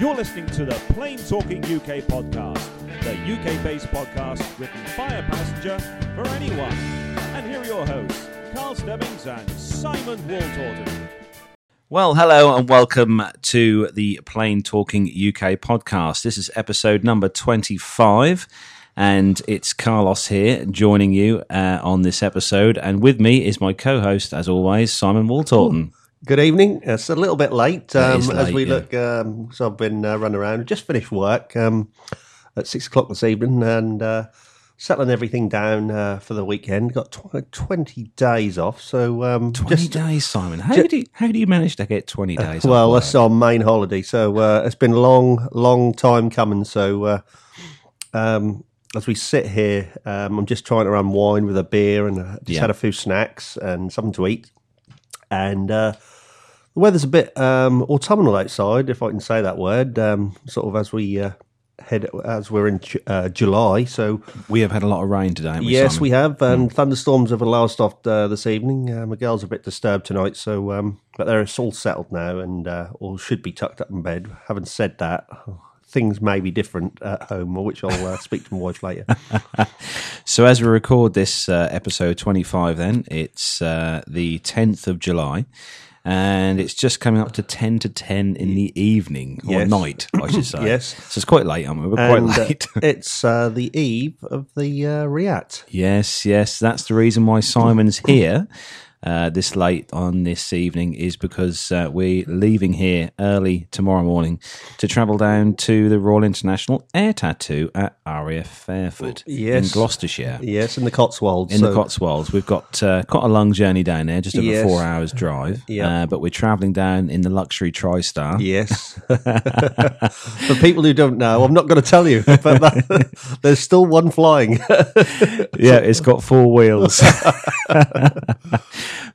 You're listening to the Plain Talking UK podcast, the UK based podcast written by a passenger for anyone. And here are your hosts, Carl Stebbings and Simon Waltorton. Well, hello and welcome to the Plain Talking UK podcast. This is episode number 25, and it's Carlos here joining you uh, on this episode. And with me is my co host, as always, Simon Waltorton. Good evening. It's a little bit late, um, is as we yeah. look. Um, so I've been uh, running around. Just finished work um, at six o'clock this evening, and uh, settling everything down uh, for the weekend. Got tw- twenty days off, so um, 20 just days, Simon. How, ju- do you, how do you manage to get 20 days off well, work? that's our main holiday. So uh, it's been a long, long time coming. So uh, um, as we sit here, um, I'm just trying to unwind with a beer and uh, just Yeah. had a few snacks and something to eat. And uh, the weather's a bit um, autumnal outside, if I can say that word. Um, sort of as we uh, head as we're in uh, July. So We have had a lot of rain today, we, yes, Simon? we have, and thunderstorms have last off uh, this evening. Uh, my girl's a bit disturbed tonight, so um, but they're all settled now and uh, all should be tucked up in bed. Having said that, things may be different at home, which I'll uh, speak to my wife later. So, as we record this uh, episode 25, then it's uh, the 10th of July, and it's just coming up to 10 to 10 in the evening or Yes. night, I should say. Yes. So, it's quite late, we? We're and quite uh, late. it's uh, the eve of the uh, Riat. yes, yes. That's the reason why Simon's here. Uh, this late on this evening is because uh, we're leaving here early tomorrow morning to travel down to the Royal International Air Tattoo at RAF Fairford in Gloucestershire. Yes, in the Cotswolds. in so- the Cotswolds. We've got uh, quite a long journey down there, just over Yes. four hours drive. Yeah. Uh, but we're travelling down in the luxury TriStar. Yes. For people who don't know, I'm not going to tell you, but that, there's still one flying. yeah, it's got four wheels.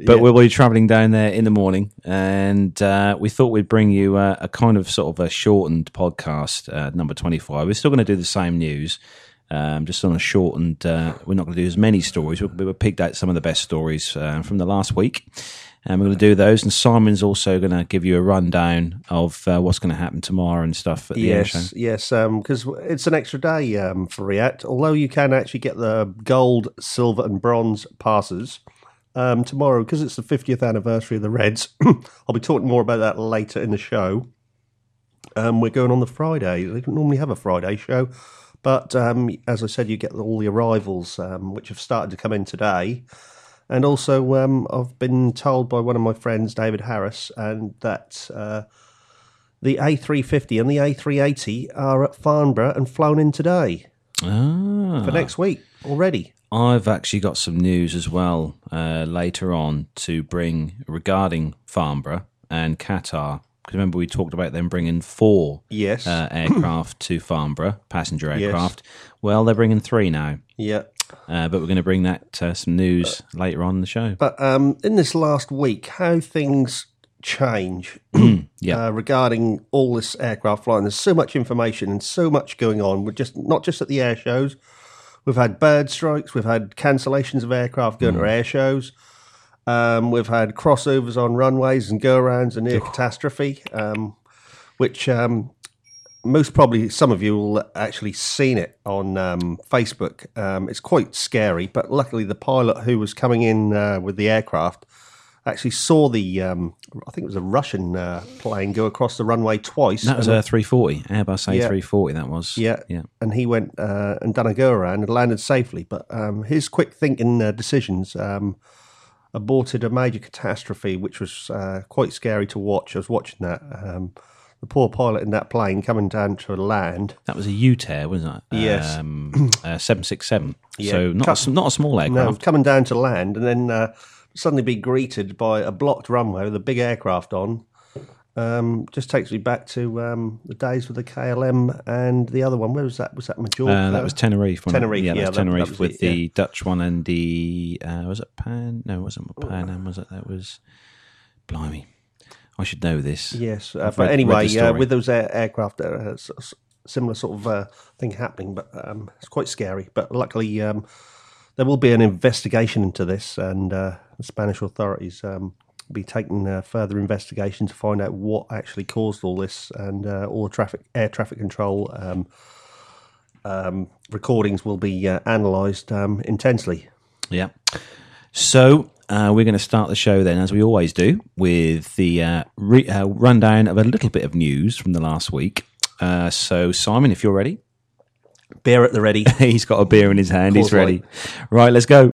But we'll be travelling down there in the morning, and uh, we thought we'd bring you uh, a kind of sort of a shortened podcast, uh, number twenty-five. We're still going to do the same news. Um, just on a shortened, uh, we're not going to do as many stories. We- We've picked out some of the best stories uh, from the last week, and we're going to do those. And Simon's also going to give you a rundown of uh, what's going to happen tomorrow and stuff at the air show. Yes, yes, because it's an extra day um, for RIAT. Although you can actually get the gold, silver, and bronze passes um, tomorrow because it's the 50th anniversary of the Reds. I'll be talking more about that later in the show. Um, we're going on the Friday. They don't normally have a Friday show, but um, as I said, you get all the arrivals um, which have started to come in today. And also, um, I've been told by one of my friends, David Harris, and that uh, the A350 and the A380 are at Farnborough and flown in today Ah. for next week already. I've actually got some news as well uh, later on to bring regarding Farnborough and Qatar. Because remember, we talked about them bringing four Yes. uh, aircraft to Farnborough, passenger aircraft. Well, they're bringing three now. yeah. Uh, but we're going to bring that uh, some news later on in the show. But um, in this last week, how things change Yeah. uh, regarding all this aircraft flying. There's so much information and so much going on. We're just not just at the air shows. We've had bird strikes. We've had cancellations of aircraft going to air shows. Um, we've had crossovers on runways and go arounds and near catastrophe, um, which um, most probably some of you will actually seen it on um, Facebook. Um, it's quite scary, but luckily the pilot who was coming in uh, with the aircraft actually saw the um, I think it was a Russian uh, plane go across the runway twice. that was a 340, Airbus A340, that was. yeah, Yeah. and he went uh, and done a go around and landed safely. But um, his quick thinking uh, decisions um, aborted a major catastrophe, which was uh, quite scary to watch. I was watching that. Um, the poor pilot in that plane coming down to land. That was a UTair, wasn't it? Yes. Um, uh, 767. Yeah. So not, a, s- not a small No, aircraft. coming down to land and then uh, suddenly be greeted by a blocked runway with a big aircraft on. Um, just takes me back to um, the days with the KLM and the other one. Where was that? Was that Majorca? Uh, that was Tenerife. Tenerife, yeah, that yeah, was that- that Tenerife was with it, the. Dutch one and the uh, was it Pan? No, it wasn't Pan Am, was it? That was Blimey. I should know this. Yes, uh, but read- read anyway, uh, with those air- aircraft, uh, similar sort of uh, thing happening, but um, it's quite scary. But luckily, um, there will be an investigation into this, and uh, the Spanish authorities um, be taking uh, further investigation to find out what actually caused all this, and uh, all the traffic air traffic control um, um, recordings will be uh, analysed um, intensely. Yeah. So uh, we're going to start the show then, as we always do, with the uh, re- uh, rundown of a little bit of news from the last week. Uh, so, Simon, if you're ready, Beer at the ready. he's got a beer in his hand. He's ready. Right, let's go.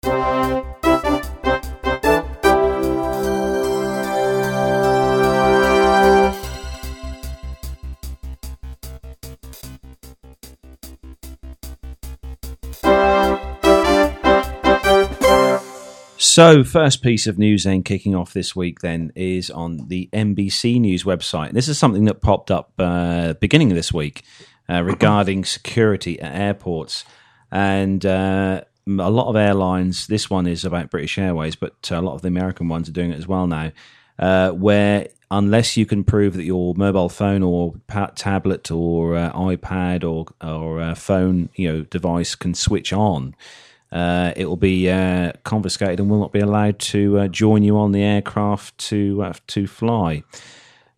So, first piece of news then kicking off this week then is on the NBC News website. This is something that popped up uh, beginning of this week uh, regarding security at airports. And uh, a lot of airlines, this one is about British Airways, but a lot of the American ones are doing it as well now, uh, where unless you can prove that your mobile phone or tablet or uh, iPad or, or uh, phone you know device can switch on, uh, it will be uh, confiscated and will not be allowed to uh, join you on the aircraft to uh, to fly.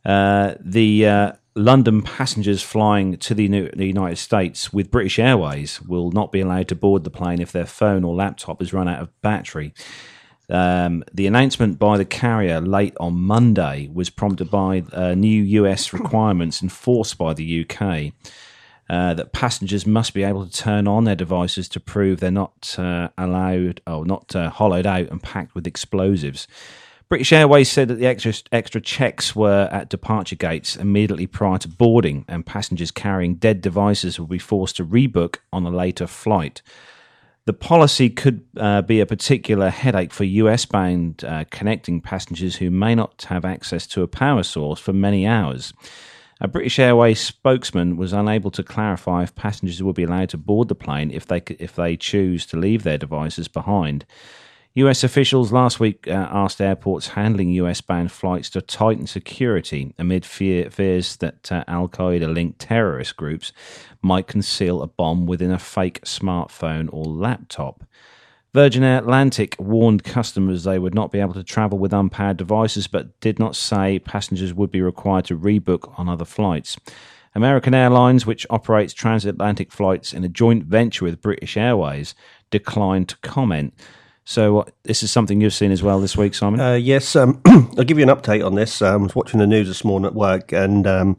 Uh, the uh, London passengers flying to the, New- the United States with British Airways will not be allowed to board the plane if their phone or laptop has run out of battery. Um, the announcement by the carrier late on Monday was prompted by new US requirements enforced by the UK uh, that passengers must be able to turn on their devices to prove they're not uh, allowed or not uh, hollowed out and packed with explosives. British Airways said that the extra, extra checks were at departure gates immediately prior to boarding, and passengers carrying dead devices will be forced to rebook on a later flight. The policy could uh, be a particular headache for US bound uh, connecting passengers who may not have access to a power source for many hours. A British Airways spokesman was unable to clarify if passengers would be allowed to board the plane if they if they choose to leave their devices behind. US officials last week uh, asked airports handling US bound flights to tighten security amid fear, fears that uh, Al Qaeda linked terrorist groups might conceal a bomb within a fake smartphone or laptop. Virgin Atlantic warned customers they would not be able to travel with unpowered devices, but did not say passengers would be required to rebook on other flights. American Airlines, which operates transatlantic flights in a joint venture with British Airways, declined to comment. So, uh, this is something you've seen as well this week, Simon? Uh, yes, um, I'll give you an update on this. Um, I was watching the news this morning at work, and um,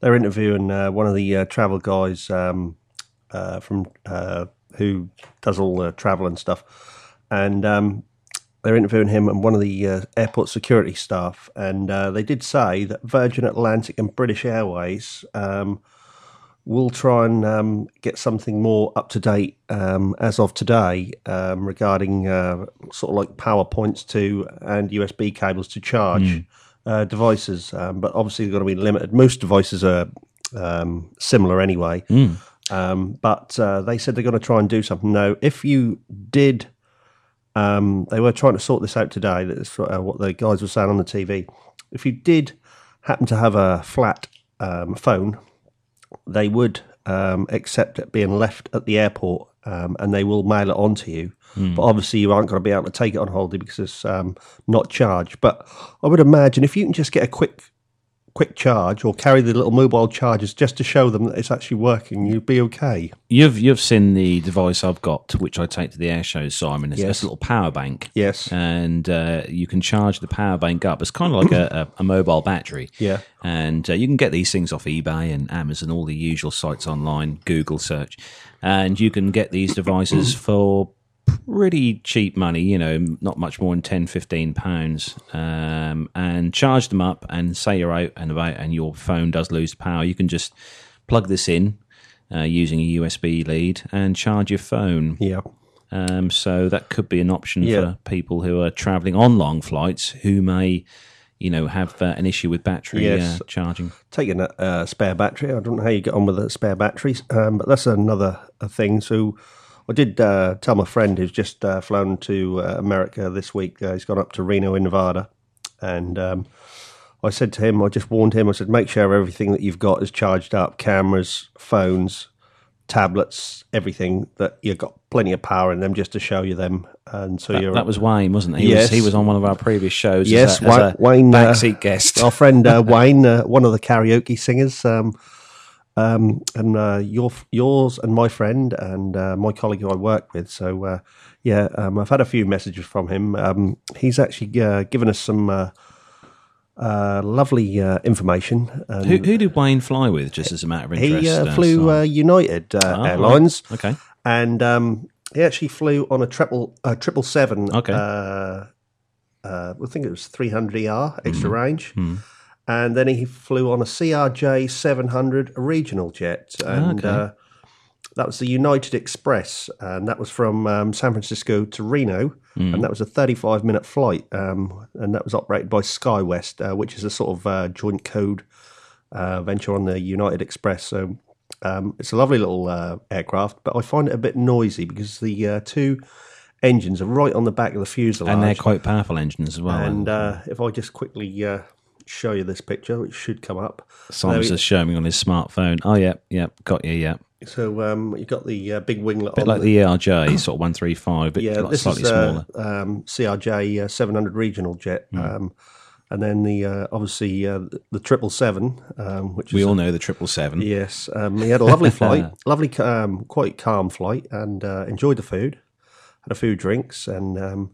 they're interviewing uh, one of the uh, travel guys um, uh, from uh, who does all the travel and stuff, and um, they're interviewing him and one of the uh, airport security staff, and uh, they did say that Virgin Atlantic and British Airways. Um, We'll try and um, get something more up to date um, as of today um, regarding uh, sort of like power points to and USB cables to charge uh, devices. Um, but obviously, they're going to be limited. Most devices are um, similar anyway. Um, but uh, they said they're going to try and do something. Now, if you did, um, they were trying to sort this out today. That's uh, what the guys were saying on the TV. If you did happen to have a flat um, phone, they would um, accept it being left at the airport um, and they will mail it on to you. But obviously, you aren't going to be able to take it on holiday because it's um, not charged. But I would imagine if you can just get a quick quick charge or carry the little mobile chargers just to show them that it's actually working, you'd be okay. You've you've seen the device I've got, which I take to the air shows, Simon. It's, Yes. a little power bank. Yes. and uh, you can charge the power bank up. It's kind of like a, a, a mobile battery. Yeah. and uh, you can get these things off eBay and Amazon, all the usual sites online, Google search, and you can get these devices for pretty cheap money. You know, not much more than 10, 15 pounds, um, and charge them up. And say you're out and about, and your phone does lose power, you can just plug this in. Uh, using a USB lead and charge your phone. Yeah. Um, so that could be an option Yeah. for people who are travelling on long flights who may, you know, have uh, an issue with battery Yes. uh, charging. taking a uh, spare battery. I don't know how you get on with the spare batteries, um, but that's another uh, thing. So I did uh, tell my friend who's just uh, flown to uh, America this week. Uh, he's gone up to Reno in Nevada, and um, I said to him, I just warned him. I said, make sure everything that you've got is charged up: cameras, phones, tablets, everything that you've got plenty of power in them just to show you them. And so That, you're that was Wayne, wasn't he? He, Yes. was, he was on one of our previous shows. Yes, as a, as Wayne, uh, backseat guest. our friend uh, Wayne, uh, one of the karaoke singers. Um, um, and uh, your yours and my friend and uh, my colleague who I work with. So uh, yeah, um, I've had a few messages from him. Um, he's actually uh, given us some uh, uh, lovely uh, information. Who, who did Wayne fly with? Just as a matter of interest. he flew uh, United uh, Oh, Airlines, right. Okay. and um, he actually flew on a triple triple seven. Okay. Uh, uh, I think it was 300 ER extra Mm-hmm. range. And then he flew on a CRJ 700 regional jet. And Okay. uh, that was the United Express. And that was from um, San Francisco to Reno. Mm. And that was a 35 minute flight. Um, and that was operated by SkyWest, uh, which is a sort of uh, joint code uh, venture on the United Express. So um, it's a lovely little uh, aircraft, but I find it a bit noisy because the uh, two engines are right on the back of the fuselage. And they're quite powerful engines as well. And uh, if I just quickly uh, show you this picture, which should come up. Simon's just showing me on his smartphone. Oh, yeah, yeah, got you, yeah. So um, you've got the uh, big winglet bit on like the, the ERJ, sort of 135, but yeah, like this slightly is uh, smaller. um, CRJ uh, 700 regional jet. Hmm. Um, and then the uh, obviously uh, the triple seven, um, which We all know the 777. Yes, um, he had a lovely flight, lovely, um, quite calm flight, and uh, enjoyed the food. Had a few drinks, and um,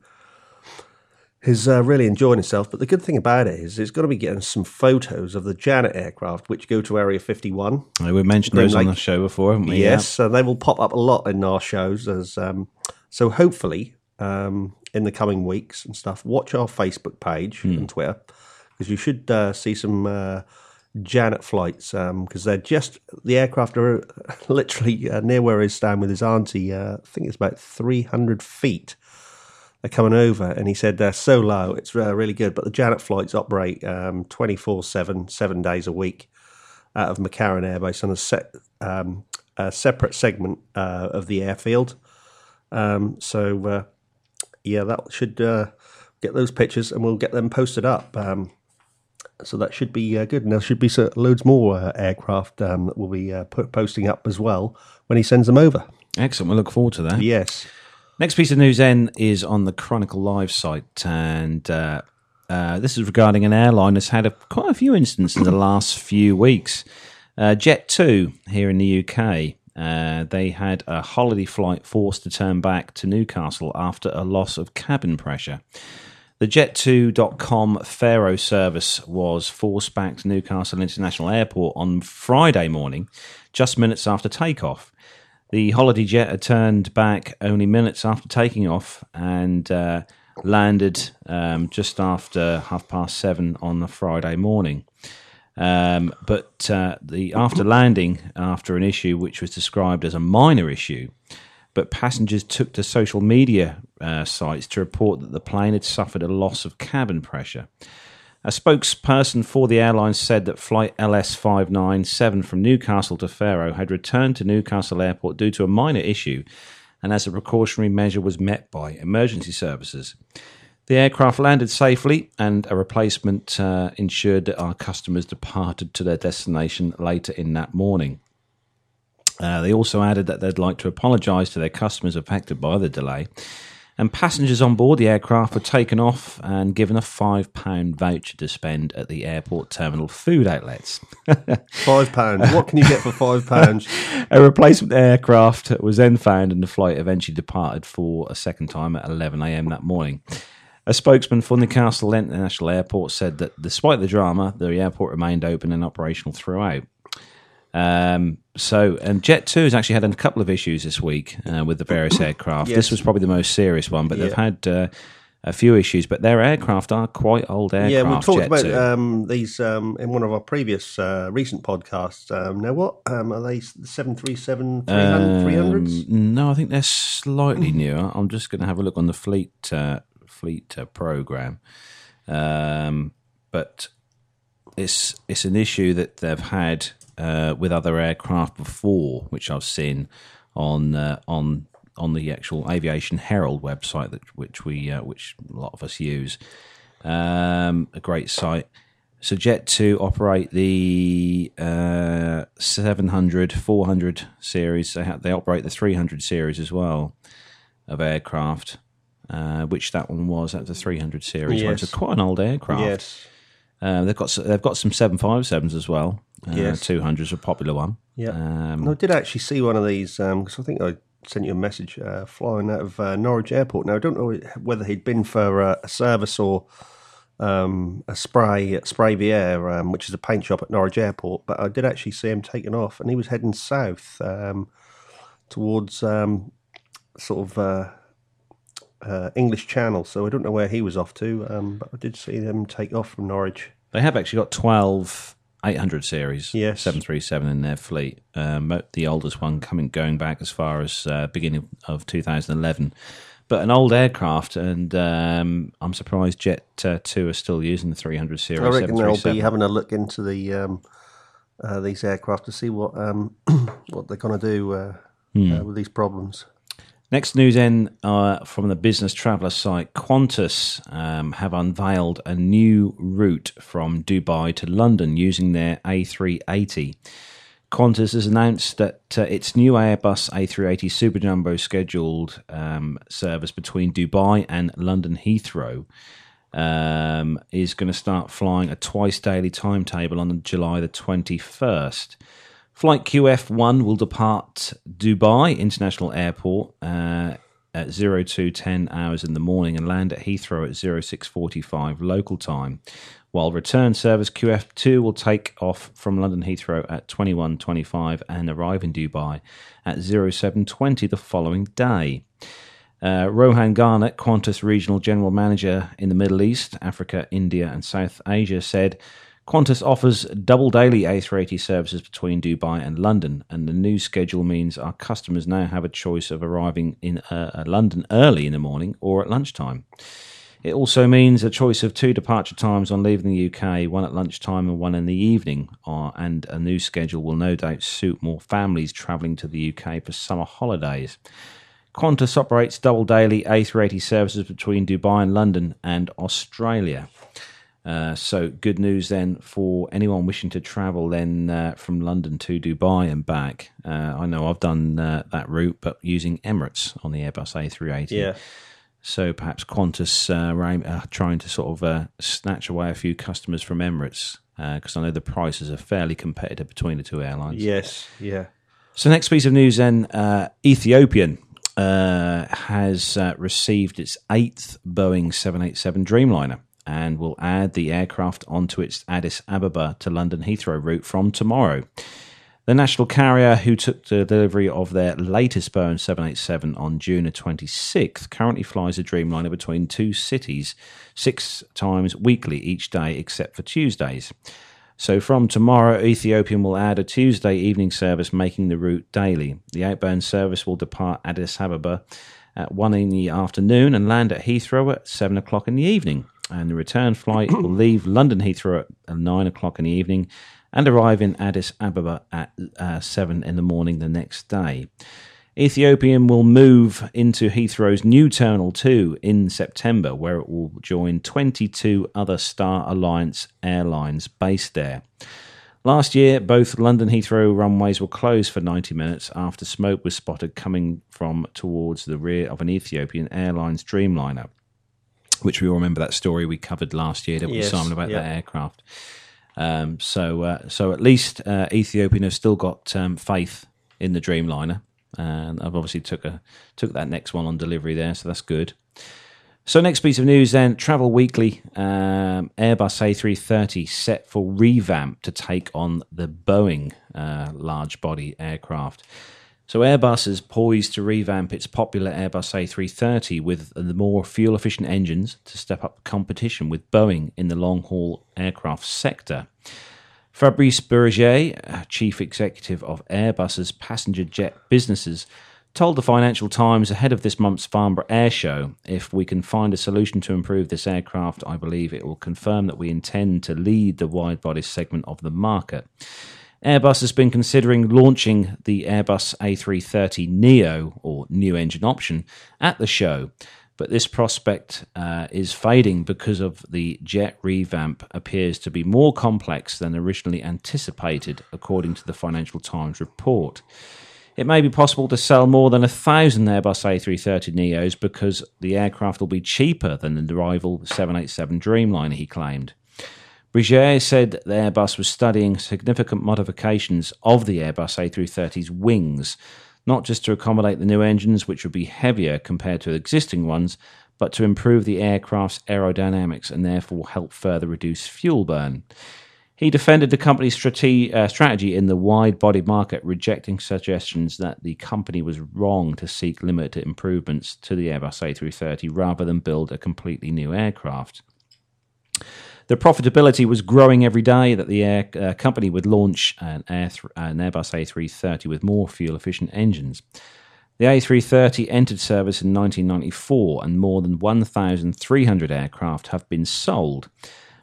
he's uh, really enjoying himself. But the good thing about it is, he's going to be getting some photos of the Janet aircraft, which go to Area Fifty One. Uh, We mentioned those on the show before, haven't we? Yes, and they will pop up a lot in our shows. As um, so, hopefully, um, in the coming weeks and stuff, watch our Facebook page and Twitter because you should uh, see some uh, Janet flights because they're just the aircraft are literally uh, near where he's standing with his auntie. Uh, I think it's about three hundred feet. They're coming over, and he said they're so low, it's uh, really good. But the Janet flights operate um, 24 7, seven days a week out of McCarran Air Base on a, set, um, a separate segment uh, of the airfield. Um, so, uh, yeah, that should uh, get those pictures and we'll get them posted up. Um, so that should be uh, good. And there should be loads more uh, aircraft um, that we'll be uh, posting up as well when he sends them over. Excellent. We'll look forward to that. Yes. Next piece of news then is on the Chronicle Live site, and uh, uh, this is regarding an airline that's had a, quite a few incidents in the last few weeks. Uh, Jet2 here in the UK, uh, they had a holiday flight forced to turn back to Newcastle after a loss of cabin pressure. The Jet2.com Faro service was forced back to Newcastle International Airport on Friday morning, just minutes after takeoff. The holiday jet had turned back only minutes after taking off and uh, landed um, just after half past seven on the Friday morning. Um, but uh, the after landing, after an issue which was described as a minor issue, but passengers took to social media uh, sites to report that the plane had suffered a loss of cabin pressure. A spokesperson for the airline said that flight LS597 from Newcastle to Faro had returned to Newcastle Airport due to a minor issue and as a precautionary measure was met by emergency services. The aircraft landed safely and a replacement uh, ensured that our customers departed to their destination later in that morning. Uh, they also added that they'd like to apologise to their customers affected by the delay. And passengers on board the aircraft were taken off and given a £5 voucher to spend at the airport terminal food outlets. Five pounds. what can you get for five pounds? a replacement aircraft was then found and the flight eventually departed for a second time at 11am that morning. A spokesman for Newcastle International Airport said that despite the drama, the airport remained open and operational throughout. Um, so, and Jet 2 has actually had a couple of issues this week uh, with the various aircraft. This was probably the most serious one, but they've had uh, a few issues. But their aircraft are quite old aircraft. Yeah, we talked Jet about um, these um, in one of our previous uh, recent podcasts. Um, now, what um, are they? Seven three seven three hundreds. Um, no, I think they're slightly newer. I'm just going to have a look on the fleet uh, fleet uh, program, um, but it's it's an issue that they've had uh, with other aircraft before, which I've seen on uh, on on the actual Aviation Herald website, that which we uh, which a lot of us use. Um, a great site. So Jet2 operate the uh, 700, 400 series. They, ha- they operate the 300 series as well of aircraft, uh, which that one was. That was a 300 series. Yes. It's quite an old aircraft. Yes. Uh, they've got they've got some 757s as well. Uh, Yes. 200s a popular one. Yeah. Um, And I did actually see one of these because I think I sent you a message uh, flying out of uh, Norwich Airport. Now I don't know whether he'd been for uh, a service or um, a spray at Spray Vier, um, which is a paint shop at Norwich Airport. But I did actually see him taking off, and he was heading south um, towards um, sort of. Uh, uh, English Channel, so I don't know where he was off to, um, but I did see them take off from Norwich. They have actually got 12 800 series, Yes. 737 in their fleet. Um, the oldest one coming going back as far as uh, beginning of 2011. But an old aircraft, and um, I'm surprised Jet uh, 2 are still using the 300 series. I reckon they'll be having a look into the um, uh, these aircraft to see what um, what they're going to do uh, uh, with these problems. Next news in uh, from the business traveller site, Qantas um, have unveiled a new route from Dubai to London using their A380. Qantas has announced that uh, its new Airbus A380 Super Jumbo scheduled um, service between Dubai and London Heathrow um, is going to start flying a twice daily timetable on July the 21st. Flight QF1 will depart Dubai International Airport uh, at 0210 hours in the morning and land at Heathrow at 0645 local time, while return service QF2 will take off from London Heathrow at 2125 and arrive in Dubai at 0720 the following day. Uh, Rohan Garnett, Qantas Regional General Manager in the Middle East, Africa, India, and South Asia, said Qantas offers double daily A380 services between Dubai and London, and the new schedule means our customers now have a choice of arriving in uh, London early in the morning or at lunchtime. It also means a choice of two departure times on leaving the UK, one at lunchtime and one in the evening. Uh, and a new schedule will no doubt suit more families travelling to the UK for summer holidays. Qantas operates double daily A380 services between Dubai and London and Australia. Uh, so good news then for anyone wishing to travel then uh, from London to Dubai and back. Uh, I know I've done uh, that route, but using Emirates on the Airbus A380. Yeah. So perhaps Qantas uh, are aim- are trying to sort of uh, snatch away a few customers from Emirates because I know the prices are fairly competitive between the two airlines. Yes, yeah. So, next piece of news then uh, Ethiopian uh, has uh, received its eighth Boeing 787 Dreamliner and will add the aircraft onto its Addis Ababa to London Heathrow route from tomorrow. The national carrier, who took the delivery of their latest Boeing 787 on June the 26th, currently flies a Dreamliner between two cities six times weekly each day, except for Tuesdays. So from tomorrow, Ethiopian will add a Tuesday evening service, making the route daily. The outbound service will depart Addis Ababa at 1 in the afternoon and land at Heathrow at 7 o'clock in the evening. And the return flight will leave London Heathrow at 9 o'clock in the evening and arrive in Addis Ababa at uh, 7 in the morning the next day. Ethiopian will move into Heathrow's new Terminal 2 in September, where it will join 22 other Star Alliance airlines based there. Last year, both London Heathrow runways were closed for 90 minutes after smoke was spotted coming from towards the rear of an Ethiopian Airlines Dreamliner, which we all remember that story we covered last year, didn't we, Yes, Simon, about yeah. that aircraft. Um, so, uh, so at least uh, Ethiopian have still got um, faith in the Dreamliner, and I've obviously took a took that next one on delivery there, so that's good. So, next piece of news then Travel Weekly um, Airbus A330 set for revamp to take on the Boeing uh, large body aircraft. So, Airbus is poised to revamp its popular Airbus A330 with the more fuel efficient engines to step up competition with Boeing in the long haul aircraft sector. Fabrice uh, chief executive of Airbus's passenger jet businesses, told the Financial Times ahead of this month's Farnborough Air Show if we can find a solution to improve this aircraft, I believe it will confirm that we intend to lead the wide body segment of the market. Airbus has been considering launching the Airbus A330 Neo, or new engine option, at the show. but this prospect uh, is fading because of the jet revamp appears to be more complex than originally anticipated, according to the Financial Times report. It may be possible to sell more than a thousand Airbus A330 Neos because the aircraft will be cheaper than the rival 787 Dreamliner, he claimed. Brégier said the Airbus was studying significant modifications of the Airbus A330's wings, not just to accommodate the new engines, which would be heavier compared to existing ones, but to improve the aircraft's aerodynamics and therefore help further reduce fuel burn. He defended the company's uh, strategy in the wide body market, rejecting suggestions that the company was wrong to seek limited improvements to the Airbus A330 rather than build a completely new aircraft. The profitability was growing every day that the air, uh, company would launch an, air th- an Airbus A330 with more fuel efficient engines. The A330 entered service in 1994 and more than 1,300 aircraft have been sold.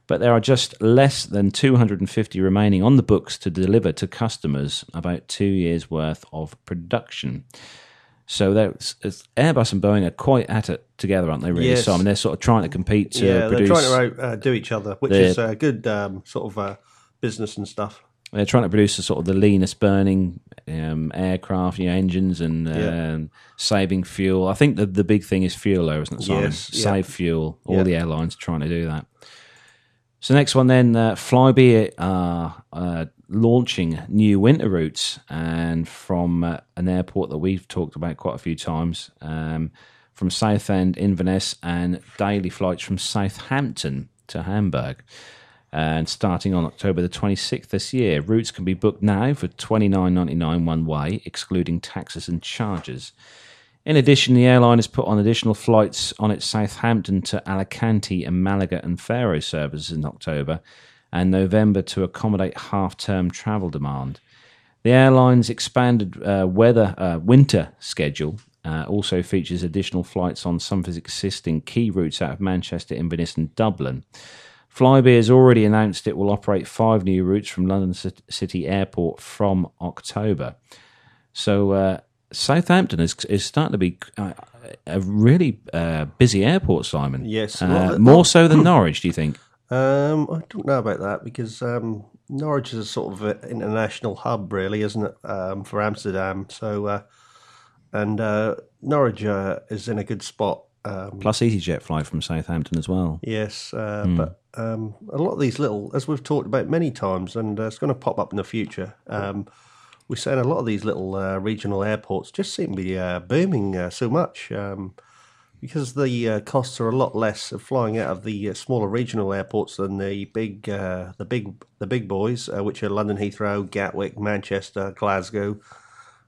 But there are just less than 250 remaining on the books to deliver to customers, about two years' worth of production. So that's, Airbus and Boeing are quite at it together, aren't they? Really, Yes. Simon. They're sort of trying to compete to yeah, produce. they're trying to uh, do each other, which the- is a good um, sort of uh, business and stuff. They're trying to produce a sort of the leanest burning um, aircraft, you know, engines and Yeah. um, saving fuel. I think the the big thing is fuel, though, isn't it? Simon? Yes, yeah. Save fuel. All Yeah. the airlines are trying to do that. So next one then, uh, Flybe are uh, launching new winter routes, and from uh, an airport that we've talked about quite a few times, um, from Southend, Inverness, and daily flights from Southampton to Hamburg. And starting on October the 26th this year, routes can be booked now for twenty nine ninety nine one way, excluding taxes and charges. In addition, the airline has put on additional flights on its Southampton to Alicante and Malaga and Faro services in October and November to accommodate half term travel demand. The airline's expanded uh, weather uh, winter schedule uh, also features additional flights on some of its existing key routes out of Manchester, Inverness, and Dublin. Flybe has already announced it will operate five new routes from London Cit- City Airport from October. So uh, Southampton is, is starting to be uh, a really uh, busy airport, Simon. Yes, more so than Norwich. Do you think? Um, I don't know about that because um, Norwich is a sort of international hub, really, isn't it, um, for Amsterdam? So, uh, and uh, Norwich uh, is in a good spot. Um, Plus EasyJet fly from Southampton as well. yes, uh, Hmm. but um, a lot of these little, as we've talked about many times, and uh, it's going to pop up in the future. Um, we're saying a lot of these little uh, regional airports just seem to be uh, booming uh, so much. Um, because the uh, costs are a lot less of flying out of the uh, smaller regional airports than the big, uh, the big, the big boys, uh, which are London Heathrow, Gatwick, Manchester, Glasgow,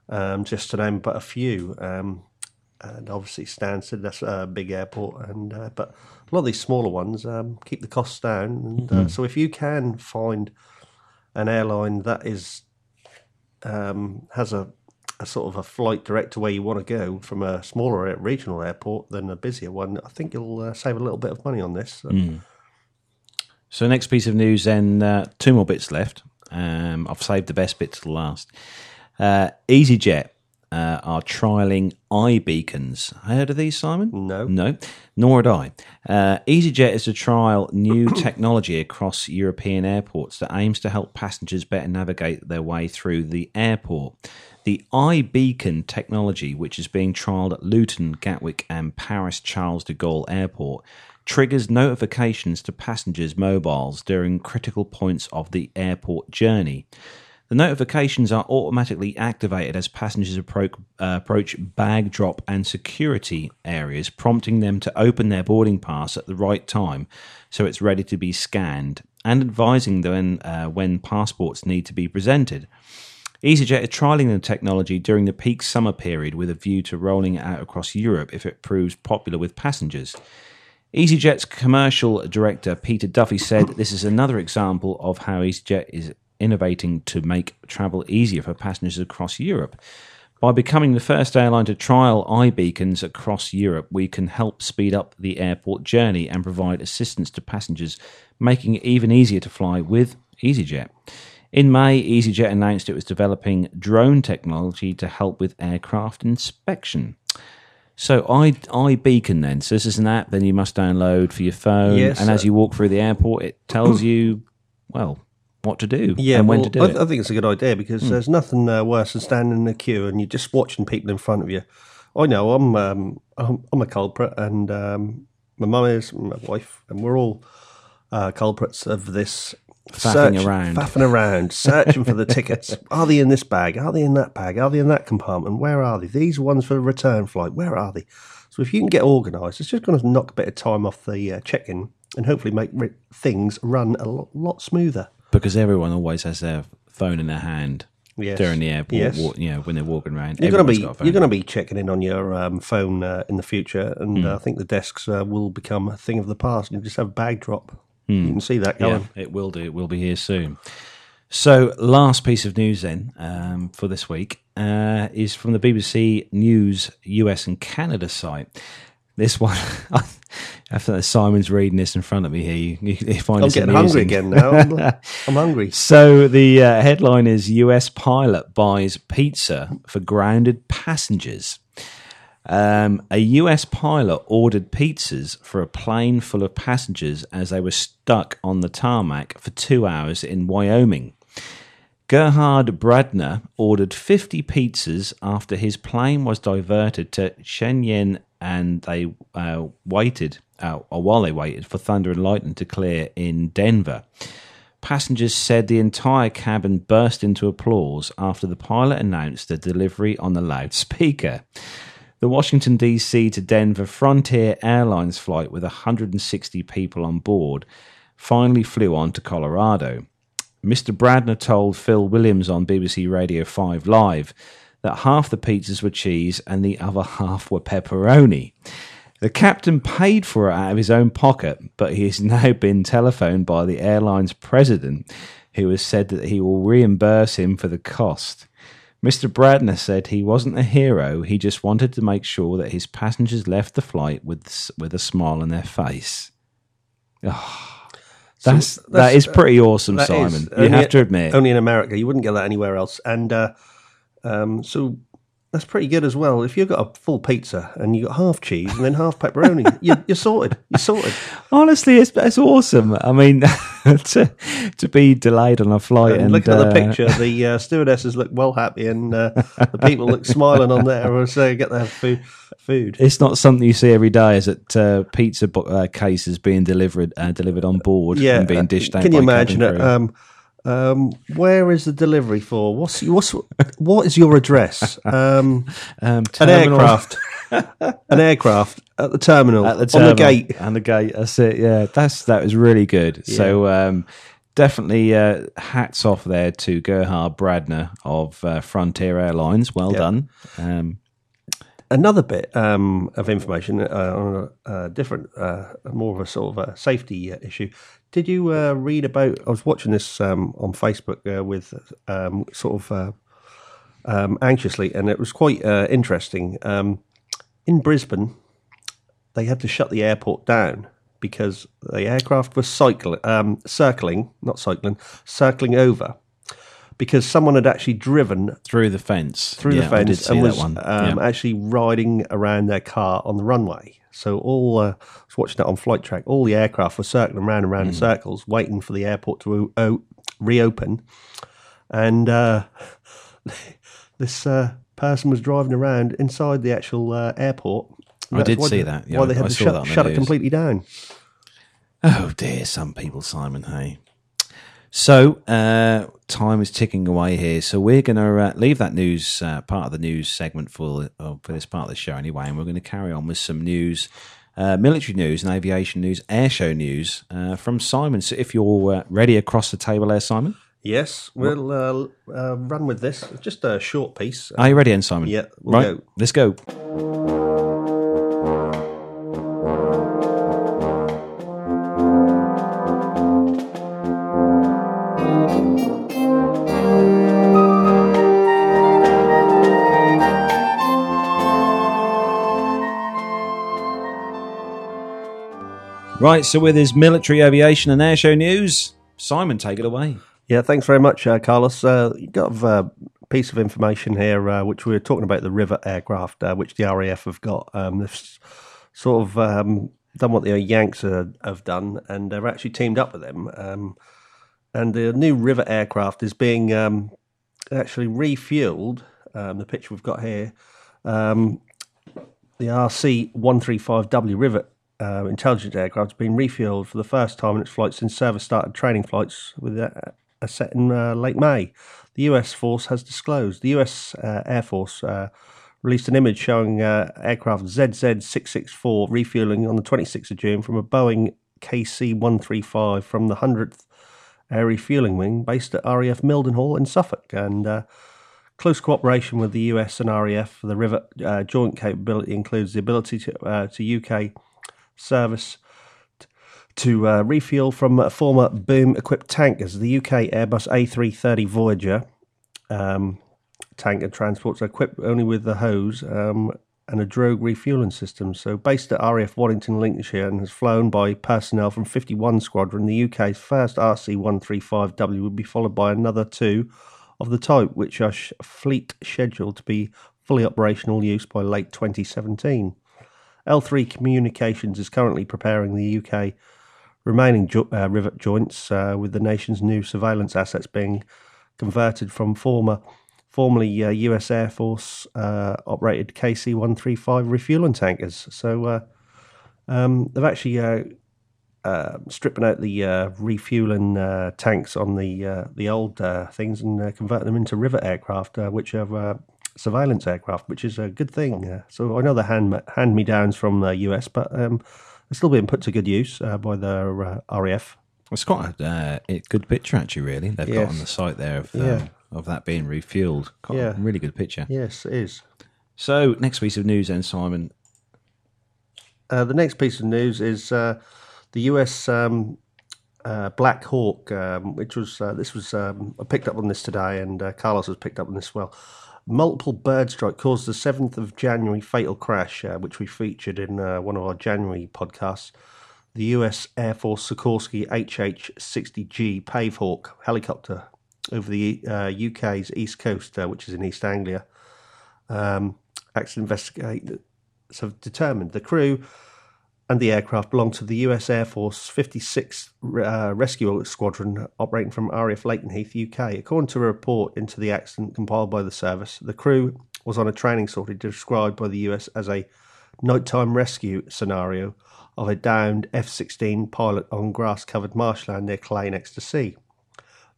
um, just to name but a few. Um, and obviously Stansted, that's a big airport, and uh, but a lot of these smaller ones um, keep the costs down. And uh, so if you can find an airline that is um, has a a sort of a flight direct to where you want to go from a smaller regional airport than a busier one, I think you'll uh, save a little bit of money on this. So next piece of news, then uh, two more bits left. Um, I've saved the best bit to the last. Uh, EasyJet uh, are trialing iBeacons. Heard of these, Simon? No. no, nor had I. Uh, EasyJet is to trial new technology across European airports that aims to help passengers better navigate their way through the airport. The iBeacon technology, which is being trialled at Luton, Gatwick, and Paris Charles de Gaulle Airport, triggers notifications to passengers' mobiles during critical points of the airport journey. The notifications are automatically activated as passengers approach, uh, approach bag drop and security areas, prompting them to open their boarding pass at the right time so it's ready to be scanned, and advising them uh, when passports need to be presented. EasyJet is trialling the technology during the peak summer period with a view to rolling it out across Europe if it proves popular with passengers. EasyJet's commercial director Peter Duffy said this is another example of how EasyJet is innovating to make travel easier for passengers across Europe. By becoming the first airline to trial iBeacons across Europe, we can help speed up the airport journey and provide assistance to passengers, making it even easier to fly with EasyJet. In May, EasyJet announced it was developing drone technology to help with aircraft inspection. So i iBeacon then. So this is an app then you must download for your phone, Yes, and as you walk through the airport, it tells you well what to do Yeah, and when well, to do I, it. I think it's a good idea because there's nothing uh, worse than standing in a queue and you're just watching people in front of you. I know I'm um, I'm, I'm a culprit, and um, my mum is, my wife, and we're all uh, culprits of this. Faffing around. faffing around, searching for the tickets. Are they in this bag? Are they in that bag? Are they in that compartment? Where are they? These ones for the return flight. Where are they? So if you can get organised, it's just going to knock a bit of time off the uh, check-in and hopefully make ri- things run a lot, lot smoother. because everyone always has their phone in their hand Yes. during the airport. Yes. wa- you know, when they're walking around. You're going to be got a phone. you're going to be checking in on your um, phone uh, in the future, and uh, I think the desks uh, will become a thing of the past. You just have a bag drop. You can see that Yeah, going. it will do. It will be here soon. So, last piece of news then um, for this week uh, is from the BBC News US and Canada site. This one, after Simon's reading this in front of me here, you, you find I'm getting hungry amusing. again now. I'm, I'm hungry. So the uh, headline is U.S. pilot buys pizza for grounded passengers. Um, a U.S. pilot ordered pizzas for a plane full of passengers as they were stuck on the tarmac for two hours in Wyoming. Gerhard Bradner ordered 50 pizzas after his plane was diverted to Cheyenne and they uh, waited, uh, or while they waited for thunder and lightning to clear in Denver. Passengers said the entire cabin burst into applause after the pilot announced the delivery on the loudspeaker. The Washington, D.C. to Denver Frontier Airlines flight with 160 people on board finally flew on to Colorado. Mr. Bradner told Phil Williams on BBC Radio 5 Live that half the pizzas were cheese and the other half were pepperoni. The captain paid for it out of his own pocket, but he has now been telephoned by the airline's president, who has said that he will reimburse him for the cost. Mr. Bradner said he wasn't a hero, he just wanted to make sure that his passengers left the flight with, with a smile on their face. Oh, that's, that that's- is pretty awesome, That Simon. is you only- have to admit. only in America. You wouldn't get that anywhere else. And uh, um, so that's pretty good as well. If you've got a full pizza and you've got half cheese and then half pepperoni, you're, you're sorted. You're sorted. Honestly, it's, it's awesome. I mean, to, to be delayed on a flight and, And looking at the uh, picture, the uh, stewardesses look well happy, and uh, the people look smiling on there as they get their food. Food. It's not something you see every day. Is it uh, pizza bo- uh, cases being delivered uh, delivered on board Yeah, and being uh, dished out? Can you imagine it? Um, um, where is the delivery for? What's what's what is your address? Um, Um, an aircraft, an aircraft at the terminal, at the on the gate. and the gate. That's it. Yeah, that's that was really good. So um, definitely uh, hats off there to Gerhard Bradner of uh, Frontier Airlines. Well done. Um, Another bit um, of information uh, on a, a different, uh, more of a sort of a safety uh, issue. Did you uh, read about? I was watching this um, on Facebook uh, with um, sort of uh, um, anxiously, and it was quite uh, interesting. Um, in Brisbane, they had to shut the airport down because the aircraft was cycling, um, circling, not cycling, circling over, because someone had actually driven through the fence. through Yeah, the fence and was um, Yeah. actually riding around their car on the runway. So all uh, I was watching it on flight track. All the aircraft were circling around and around Hmm. in circles, waiting for the airport to o- reopen. And uh, this uh, person was driving around inside the actual uh, airport. I did see they- that. Yeah, why they had I to shut, shut it completely down. Oh dear, some people, Simon. Hey. So uh, time is ticking away here. So we're going to uh, leave that news uh, part of the news segment for uh, for this part of the show anyway, and we're going to carry on with some news, uh, military news and aviation news, air show news uh, from Simon. So if you're uh, ready across the table there, Simon, Yes, we'll uh, uh, run with this. Just a short piece. are you ready, then, Simon? Yeah, we'll right. go. Let's go. Right, so with his military aviation and airshow news, Simon, take it away. Yeah, thanks very much, uh, Carlos. Uh, you got a piece of information here, uh, which we were talking about the Rivet aircraft, uh, which the RAF have got. Um, they've sort of um, done what the Yanks are, have done, and they're actually teamed up with them. Um, and the new Rivet aircraft is being um, actually refueled. Um, the picture we've got here, um, the RC 135W Rivet uh, intelligence aircraft has been refueled for the first time in its flight since service started training flights with a, a set in uh, late May. The US force has disclosed. The US uh, Air Force uh, released an image showing uh, aircraft ZZ664 refueling on the 26th of June from a Boeing KC 135 from the 100th Air Refueling Wing based at RAF Mildenhall in Suffolk. And uh, close cooperation with the US and RAF for the rivet joint capability includes the ability to, to UK service to uh, refuel from a former boom equipped tankers. The UK Airbus A330 Voyager um, tanker transports are equipped only with the hose um, and a drogue refueling system. So, based at RAF Waddington, Lincolnshire, and has flown by personnel from 51 Squadron, the UK's first RC 135W will be followed by another two of the type, which are sh- fleet scheduled to be fully operational use by late 2017. L3 Communications is currently preparing the UK remaining jo- uh, rivet joints uh, with the nation's new surveillance assets being converted from former formerly uh, US Air Force uh, operated KC 135 refueling tankers. So uh, um, they've actually uh, uh, stripping out the refueling tanks on the the old things and converting them into Rivet aircraft, which are surveillance aircraft, which is a good thing. so I know the hand hand me downs from the US, but um, they're still being put to good use by the RAF. It's quite a, a good picture, actually. Really, they've Yes. got on the site there of um, Yeah. of that being refueled. Quite Yeah. a really good picture. Yes, it is. So, next piece of news, then, Simon. Uh, the next piece of news is uh, the US um, uh, Black Hawk, um, which was uh, this was um, I picked up on this today, and uh, Carlos has picked up on this as well. Multiple bird strike caused the seventh of January fatal crash, uh, which we featured in uh, one of our January podcasts. The US Air Force Sikorsky HH-60G Pavehawk helicopter over the uh, UK's east coast, uh, which is in East Anglia. Um, accident investigators have determined the crew and the aircraft belonged to the US Air Force 56th uh, Rescue Squadron operating from RAF Lakenheath, UK. According to a report into the accident compiled by the service, the crew was on a training sortie described by the US as a nighttime rescue scenario of a downed F 16 pilot on grass covered marshland near Cley next to sea.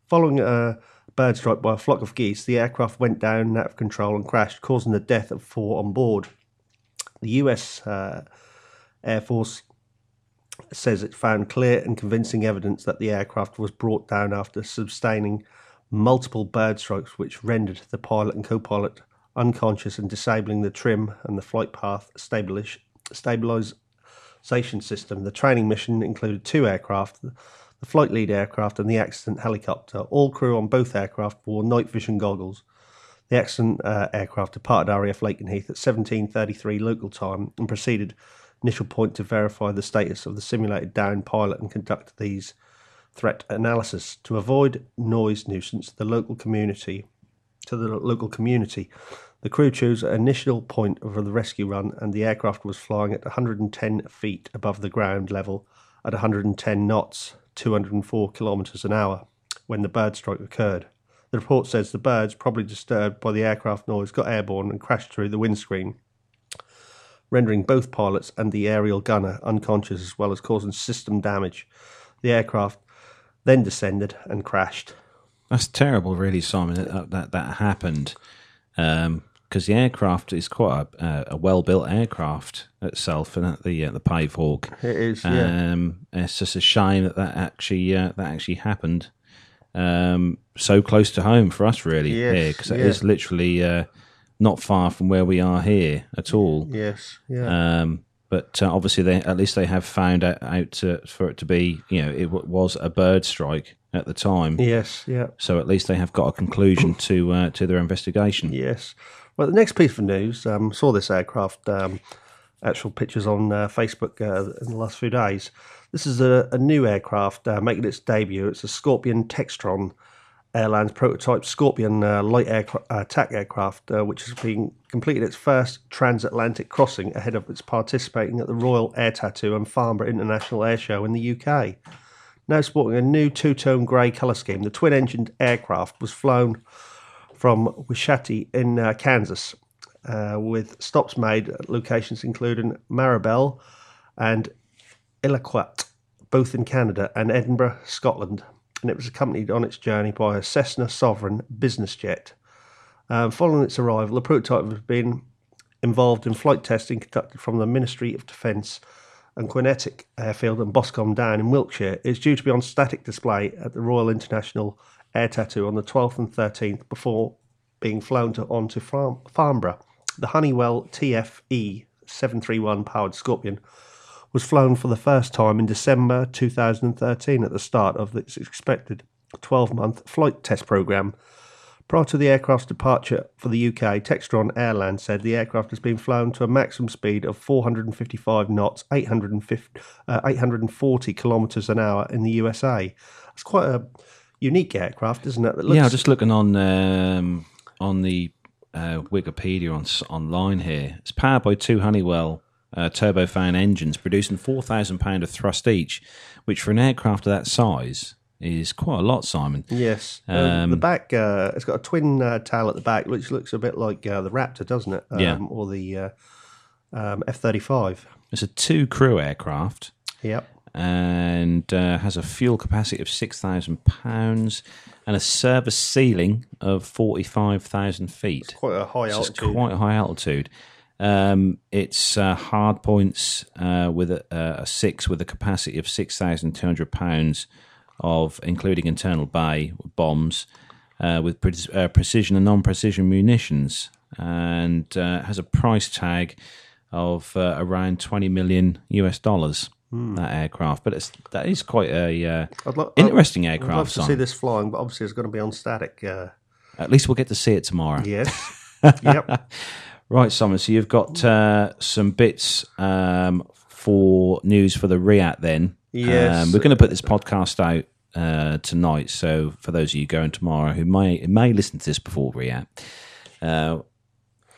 Following a bird strike by a flock of geese, the aircraft went down out of control and crashed, causing the death of four on board. The US uh, Air Force says it found clear and convincing evidence that the aircraft was brought down after sustaining multiple bird strikes, which rendered the pilot and co pilot unconscious and disabling the trim and the flight path stabilization system. The training mission included two aircraft. The flight lead aircraft and the accident helicopter. All crew on both aircraft wore night vision goggles. The accident uh, aircraft departed RAF Lakenheath at 17:33 local time and proceeded initial point to verify the status of the simulated down pilot and conduct these threat analysis to avoid noise nuisance. The local community to the local community. The crew chose an initial point for the rescue run, and the aircraft was flying at 110 feet above the ground level at 110 knots, 204 kilometres an hour, when the bird strike occurred. The report says the birds, probably disturbed by the aircraft noise, got airborne and crashed through the windscreen, rendering both pilots and the aerial gunner unconscious as well as causing system damage. The aircraft then descended and crashed. That's terrible, really, Simon. That that, that happened because the aircraft is quite a, a well built aircraft itself, and at the uh, the Pave Hawk. It is, Um, it's just a shame that that actually uh, that actually happened um, so close to home for us, really. Yes, because it yeah. is literally uh, not far from where we are here at all. Yes, yeah. Um, but uh, obviously, they at least they have found out, out to, for it to be, you know, it w- was a bird strike at the time. yes, yeah. So at least they have got a conclusion to uh, to their investigation. Yes. Well, the next piece of news, um, saw this aircraft, um, actual pictures on uh, Facebook uh, in the last few days. This is a, a new aircraft uh, making its debut. It's a Scorpion Textron AirLand prototype Scorpion uh, light aircra- attack aircraft, uh, which has been completed its first transatlantic crossing ahead of its participating at the Royal Air Tattoo and Farnborough International Air Show in the UK. Now sporting a new two-tone grey colour scheme, the twin-engined aircraft was flown from Wichita in uh, Kansas, uh, with stops made at locations including Mirabel and Iqaluit, both in Canada, and Edinburgh, Scotland. And it was accompanied on its journey by a Cessna Sovereign business jet. Um, following its arrival, the prototype has been involved in flight testing conducted from the Ministry of Defence and QinetiQ Airfield and Boscombe Down in Wiltshire. It's due to be on static display at the Royal International Air Tattoo on the 12th and 13th before being flown to, on to Farm, Farnborough. The Honeywell TFE 731 powered Scorpion was flown for the first time in December 2013 at the start of its expected 12 month flight test program. Prior to the aircraft's departure for the UK, Textron Airland said the aircraft has been flown to a maximum speed of 455 knots, 850, uh, 840 kilometres an hour in the USA. It's quite a unique aircraft, isn't it? That looks, yeah, just looking on um, on the uh, Wikipedia on online here. It's powered by two Honeywell uh, turbofan engines, producing four thousand pound of thrust each, which for an aircraft of that size is quite a lot. Simon, Yes, um, Um, the back. Uh, it's got a twin uh, tail at the back, which looks a bit like uh, the Raptor, doesn't it? Um, Yeah. Or the uh, um, F thirty five. it's a two crew aircraft. Yep. and uh, has a fuel capacity of six thousand pounds and a service ceiling of forty five thousand feet. Quite a high it's altitude. quite a high altitude. Um, it's uh, hard points uh, with a, a six with a capacity of six thousand two hundred pounds of including internal bay bombs uh, with pre- uh, precision and non-precision munitions, and uh, has a price tag of uh, around twenty million US dollars. That aircraft, but it's that is quite a uh, I'd lo- interesting I'd love aircraft. to see this flying, but obviously it's going to be on static. Uh, At least we'll get to see it tomorrow. yes. yep. Right, Simon. So you've got uh, some bits um, for news for the RIAT. Then, Yes. um, we're going to put this podcast out uh, tonight. So for those of you going tomorrow who may may listen to this before RIAT, uh,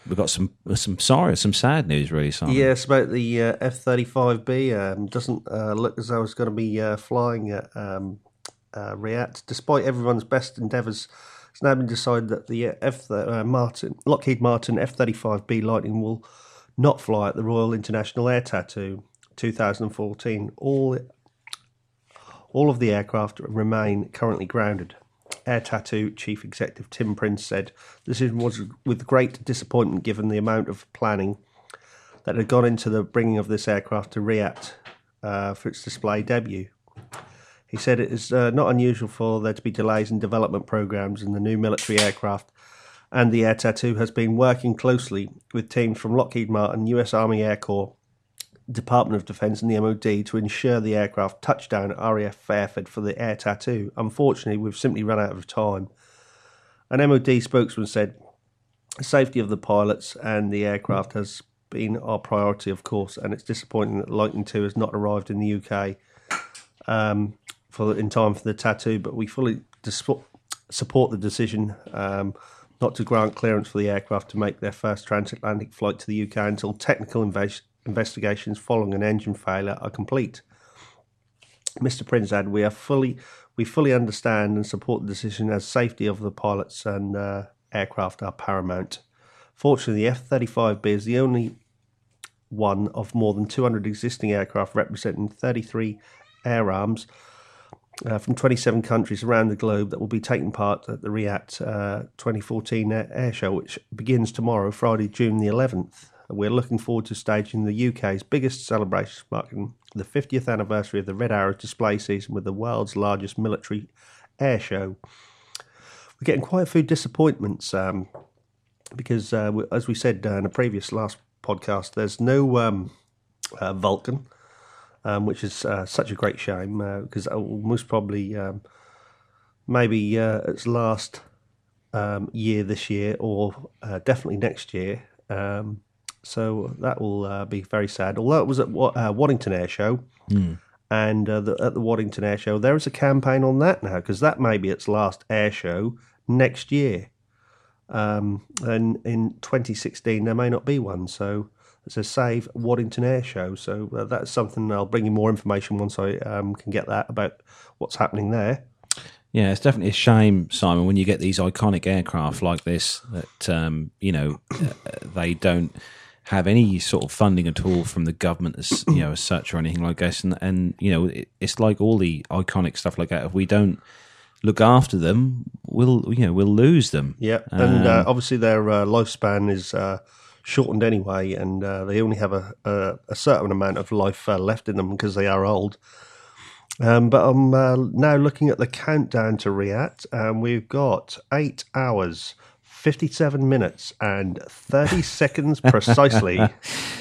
we've got some some sorry, some sad news, really, Simon. Yes, about the uh, F thirty five B. Um, doesn't uh, look as though it's going to be uh, flying at um, uh, RIAT, despite everyone's best endeavours. It's now been decided that the uh, F uh, Martin Lockheed Martin F thirty five B Lightning will not fly at the Royal International Air Tattoo 2014. All all of the aircraft remain currently grounded. Air Tattoo Chief Executive Tim Prince said the decision was with great disappointment given the amount of planning that had gone into the bringing of this aircraft to RIAT uh, for its display debut. He said it is uh, not unusual for there to be delays in development programs in the new military aircraft, and the Air Tattoo has been working closely with teams from Lockheed Martin, US Army Air Corps, Department of Defence, and the MOD to ensure the aircraft touched down at RAF Fairford for the Air Tattoo. Unfortunately, we've simply run out of time. An MOD spokesman said, "The safety of the pilots and the aircraft has been our priority, of course, and it's disappointing that Lightning 2 has not arrived in the UK um, for in time for the tattoo, but we fully support the decision um, not to grant clearance for the aircraft to make their first transatlantic flight to the UK until technical inves- investigations following an engine failure are complete. Mr. Prince added, "We are fully, we fully understand and support the decision as safety of the pilots and uh, aircraft are paramount. Fortunately, the F-35B is the only one of more than 200 existing aircraft representing 33 air arms uh, from 27 countries around the globe that will be taking part at the RIAT uh, 2014 Air Show, which begins tomorrow, Friday, June the 11th. We're looking forward to staging the UK's biggest celebration, marking the 50th anniversary of the Red Arrow display season with the world's largest military air show. We're getting quite a few disappointments um, because, uh, as we said uh, in a previous last podcast, there's no um, uh, Vulcan um, which is uh, such a great shame because uh, most probably um, maybe uh, its last um, year this year or uh, definitely next year. Um, so that will uh, be very sad. Although it was at uh, Waddington Air Show, and uh, the, at the Waddington Air Show. There is a campaign on that now because that may be its last air show next year. Um, and in 2016, there may not be one. So it's a Save Waddington Air Show. So uh, that's something I'll bring you more information once I um, can get that about what's happening there. Yeah, it's definitely a shame, Simon, when you get these iconic aircraft like this that um, you know uh, they don't have any sort of funding at all from the government, as you know, as such or anything like this. And and you know, it, it's like all the iconic stuff like that. If we don't look after them, we'll you know we'll lose them. Yeah, and uh, obviously their uh, lifespan is uh, shortened anyway, and uh, they only have a, a, a certain amount of life uh, left in them because they are old. Um, but I'm uh, now looking at the countdown to RIAT, and we've got eight hours, 57 minutes, and 30 seconds precisely.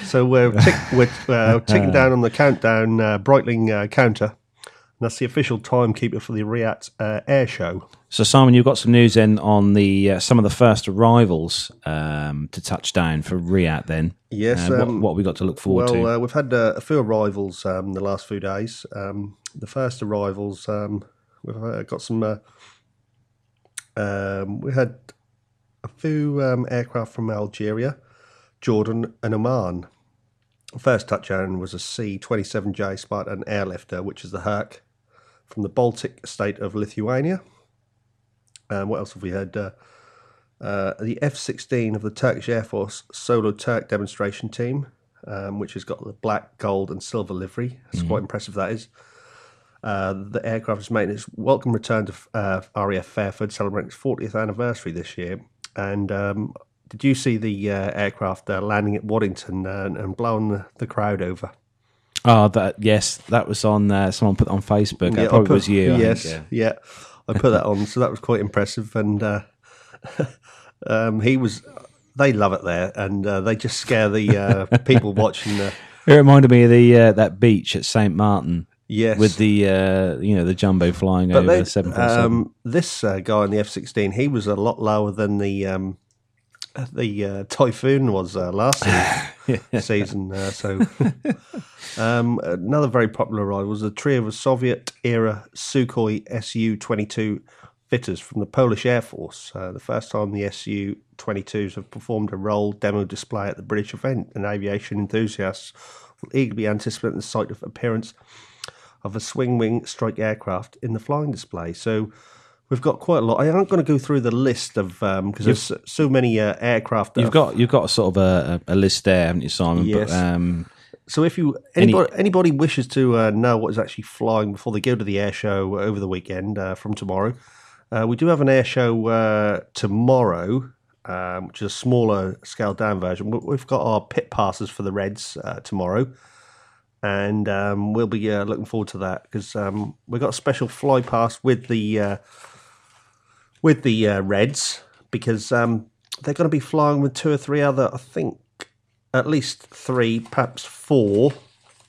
So we're, tick, we're uh, ticking down on the countdown, uh, Breitling uh, counter. And that's the official timekeeper for the RIAT uh, Air Show. So, Simon, you've got some news in on the uh, some of the first arrivals um, to touch down for RIAT. Then, Yes, Uh, what, um, what have we got to look forward Well, to? uh, we've had uh, a few arrivals um, the last few days. Um, the first arrivals, um, we've uh, got some. Uh, um, we had a few um, aircraft from Algeria, Jordan, and Oman. First touchdown was a C 27J Spartan airlifter, which is the Herc from the Baltic state of Lithuania. Um, what else have we had? Uh, uh, the F 16 of the Turkish Air Force Solo Turk demonstration team, um, which has got the black, gold, and silver livery. It's quite impressive, that is. Uh, the aircraft is making its welcome return to uh, RAF Fairford, celebrating its 40th anniversary this year. And um, did you see the uh, aircraft uh, landing at Waddington uh, and, and blowing the, the crowd over? oh, that yes, that was on. Uh, someone put on Facebook. Yeah, that I probably put- was you. I Yes, think, yeah. I put that on, so that was quite impressive. And uh, um, he was, they love it there, and uh, they just scare the uh, people watching. The, It reminded me of the uh, that beach at Saint Martin yes, with the uh, you know the jumbo flying but over they, seven four seven. um, this uh, guy in the F sixteen, he was a lot lower than the um, the uh, typhoon was uh, last season. season uh, so, um, another very popular ride was a trio of Soviet era Sukhoi Su twenty two fitters from the Polish Air Force. Uh, the first time the Su 22s have performed a role demo display at the British event, and aviation enthusiasts will eagerly anticipate the sight of appearance of a swing wing strike aircraft in the flying display. So we've got quite a lot. I aren't going to go through the list of because there's so- many uh, aircraft. You've got you've got sort of a, a list there, haven't you, Simon? Yes. But, um, So if you anybody anybody wishes to uh, know what is actually flying before they go to the air show over the weekend uh, from tomorrow, uh, we do have an air show uh, tomorrow, um, which is a smaller scaled down version. We- We've got our pit passes for the Reds uh, tomorrow, and um, we'll be uh, looking forward to that because um, we've got a special fly pass with the uh, with the uh, Reds because um, they're going to be flying with two or three other, I think, at least three, perhaps four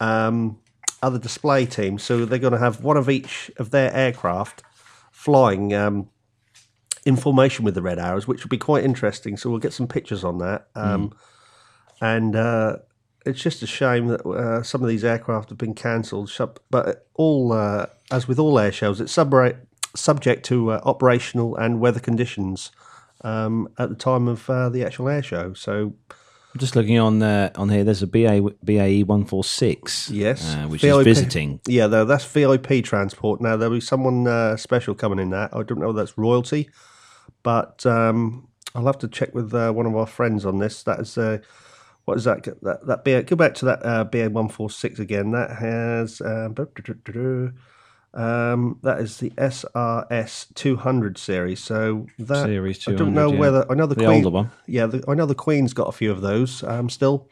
um, other display teams. So they're going to have one of each of their aircraft flying um, in formation with the Red Arrows, which will be quite interesting. So we'll get some pictures on that. Um, And uh, it's just a shame that uh, some of these aircraft have been cancelled. But all, uh, as with all air shows, it's subra- subject to uh, operational and weather conditions um, at the time of uh, the actual air show. So I'm just looking on uh, on here. There's a BA, BAE one four six. Yes, uh, which VIP. is visiting. Yeah, though that's VIP transport. Now there'll be someone uh, special coming in that. I don't know if that's royalty, but um, I'll have to check with uh, one of our friends on this. That is uh, what is that? That that BA, go back to that uh, BA one four six again. That has um, um, that is the SRS two hundred series. So that Series I don't know yeah. whether I know the, The Queen. older one. Yeah, the, I know the Queen's got a few of those um, still.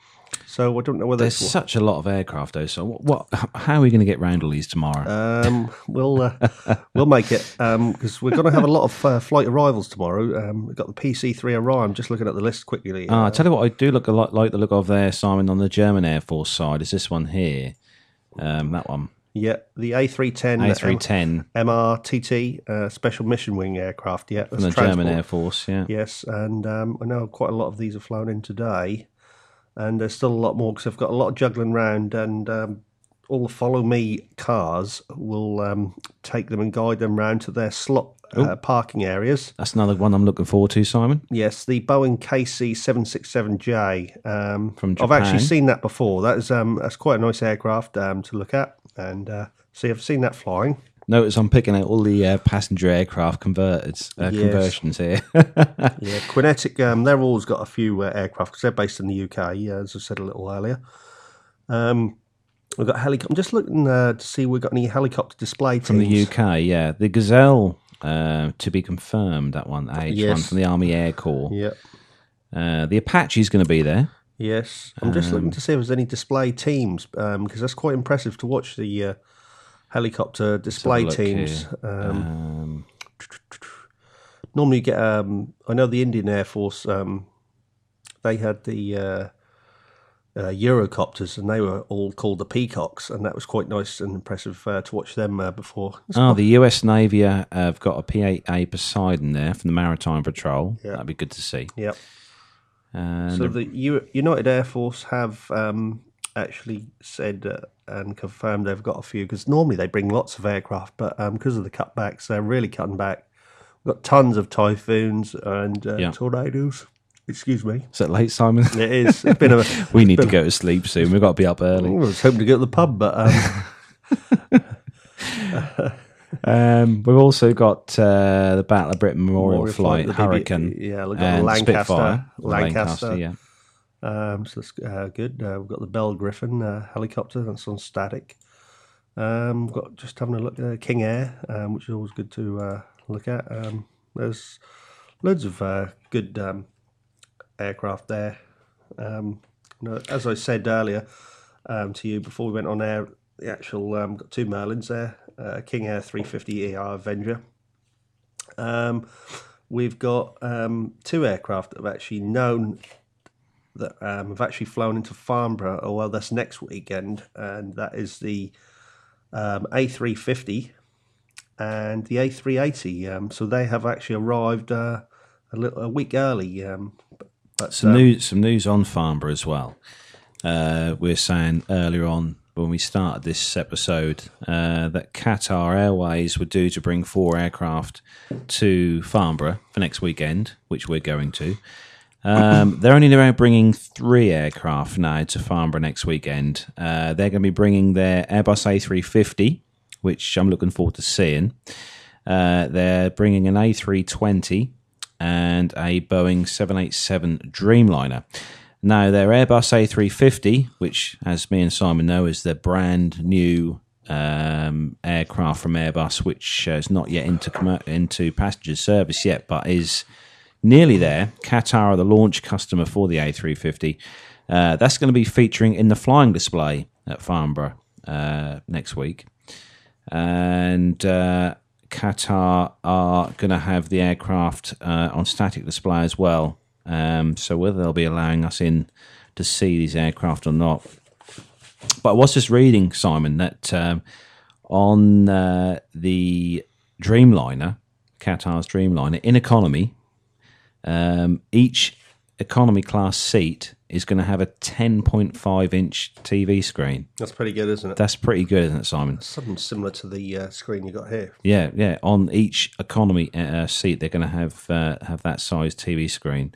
So I don't know whether There's such a lot of aircraft, though. So what? what how are we going to get round all these tomorrow? Um, we'll uh, we'll make it because we're going to have a lot of uh, flight arrivals tomorrow. Um, we've got the PC3 Orion. I'm just looking at the list quickly. Ah, I tell you what, I do look a lot like the look of there, Simon, on the German Air Force side. Is this one here? Um, that one, yeah, the A310 A310 M- MRTT uh, Special Mission Wing aircraft. Yeah, from the German. Air Force. Yeah. Yes, and um, I know quite a lot of these are flown in today, and there's still a lot more because I've got a lot of juggling round, and um, all the follow me cars will um, take them and guide them round to their slot uh, parking areas. That's another one I'm looking forward to, Simon. Yes, the Boeing KC seven six seven J. Um, From I've actually seen that before. That is um, that's quite a nice aircraft um, to look at and uh, see. I've seen that flying. Notice I'm picking out all the uh, passenger aircraft converted uh, Yes. conversions here. Yeah, QinetiQ. Um, they've always got a few uh, aircraft because they're based in the UK. Yeah, as I said a little earlier. Um, we've got helicopter. I'm just looking uh, to see if we've got any helicopter display teams from the UK, yeah. The Gazelle, uh, to be confirmed, that one, H1 Yes. from the Army Air Corps. Uh, the Apache's going to be there. Yes, I'm just Um, looking to see if there's any display teams because that's quite impressive to watch the uh, helicopter display teams. Um, Um, normally, you get. Um, I know the Indian Air Force. Um, they had the uh, uh, Eurocopters, and they were all called the Peacocks, and that was quite nice and impressive uh, to watch them uh, before. oh, the US Navy uh, have got a P-8A Poseidon there from the Maritime Patrol. Yeah. That'd be good to see. Yep. And So the U- United Air Force have um, actually said uh, and confirmed they've got a few because normally they bring lots of aircraft, but um, because of the cutbacks, they're really cutting back. We've got tons of typhoons and uh, Yeah. tornadoes. Excuse me. is that late, Simon? It is. It's been a. we need to go to sleep soon. We've got to be up early. I was hoping to go to the pub, but um, Um, we've also got uh, the Battle of Britain Memorial, Memorial Flight, Flight, the BB Hurricane, yeah, we've got and Lancaster- Spitfire. Lancaster. yeah. Um, so that's uh, good. Uh, we've got the Bell Griffin uh, helicopter that's on static. Um, we've got just having a look at King Air, um, which is always good to uh, look at. Um, there's loads of uh, good um, aircraft there. Um, you know, as I said earlier um, to you before we went on air, the actual um, got two Merlins there, uh, King Air 350 ER Avenger. Um, we've got um, two aircraft that have actually known that um, have actually flown into Farnborough. Oh well, that's next weekend, and that is the um, A350 and the A380. Um, so they have actually arrived uh, a little a week early. Um, but, but Some news, some news on Farnborough as well. Uh, we were saying earlier on when we started this episode uh, that Qatar Airways were due to bring four aircraft to Farnborough for next weekend, which we're going to. Um, they're only around bringing three aircraft now to Farnborough next weekend. Uh, they're going to be bringing their Airbus A350, which I'm looking forward to seeing. Uh, they're bringing an A320 and a Boeing 787 Dreamliner. Now, their Airbus A350, which, as me and Simon know, is their brand new um, aircraft from Airbus, which uh, is not yet into into passenger service yet, but is nearly there. Qatar are the launch customer for the A350. Uh, that's going to be featuring in the flying display at Farnborough uh, next week. And uh, Qatar are going to have the aircraft uh, on static display as well. Um, so whether they'll be allowing us in to see these aircraft or not. But I was just reading, Simon, that um, on uh, the Dreamliner, Qatar's Dreamliner, in economy, um, each economy class seat is going to have a 10.5 inch TV screen. that's pretty good, isn't it? That's pretty good, isn't it, Simon? Something similar to the uh, screen you got here. Yeah, yeah. On each economy uh, seat, they're going to have uh, have that size TV screen,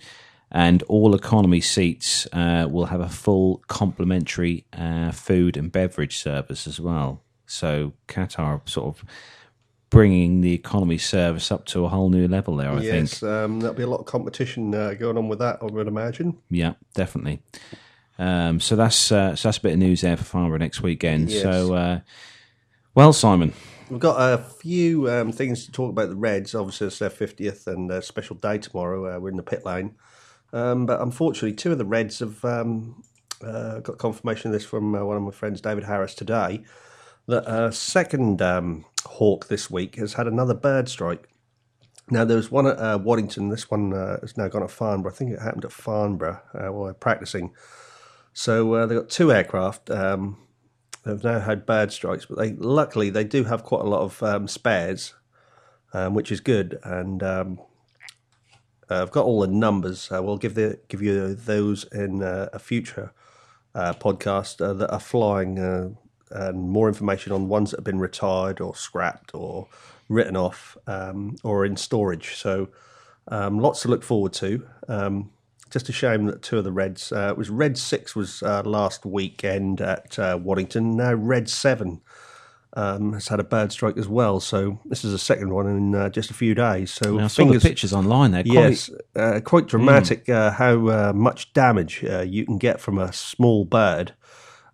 and all economy seats uh, will have a full complimentary uh, food and beverage service as well. So Qatar sort of bringing the economy service up to a whole new level there. I think. yes, um, there'll be a lot of competition uh, going on with that. I would imagine. Yeah, definitely. Um, so that's uh, so that's a bit of news there for Farnborough next weekend. Yes. So, uh, well, Simon, We've got a few um, things to talk about the Reds. Obviously, it's their 50th and a special day tomorrow. Uh, we're in the pit lane. Um, but unfortunately, two of the Reds have um, uh, got confirmation of this from uh, one of my friends, David Harris, today. That a second um, hawk this week has had another bird strike. Now, there was one at uh, Waddington. This one uh, has now gone at Farnborough. I think it happened at Farnborough uh, while they're practicing. So uh, they've got two aircraft. Um, they've now had bird strikes, but they luckily they do have quite a lot of um, spares, um, which is good. And uh, I've got all the numbers. Uh, we'll give the give you those in uh, a future uh, podcast uh, that are flying uh, and more information on ones that have been retired or scrapped or written off um, or in storage. So um, lots to look forward to. Um, just a shame that two of the Reds it was Red Six was last weekend at Waddington. Now Red Seven um, has had a bad strike as well. So this is a second one in uh, just a few days. So I saw the pictures online. Quite, yes, uh, quite dramatic. Uh, how uh, much damage uh, you can get from a small bird.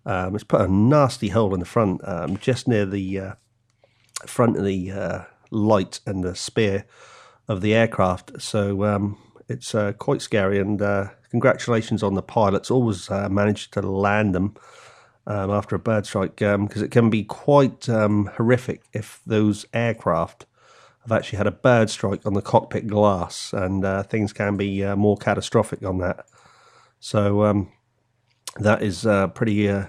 Um, it's put a nasty hole in the front, um, just near the uh, front of the uh, light and the spear of the aircraft. So um, it's uh, quite scary. And uh, congratulations on the pilots. Always uh, managed to land them um, after a bird strike because it can be quite um, horrific if those aircraft have actually had a bird strike on the cockpit glass, and uh, things can be uh, more catastrophic on that. So um, that is uh, pretty uh,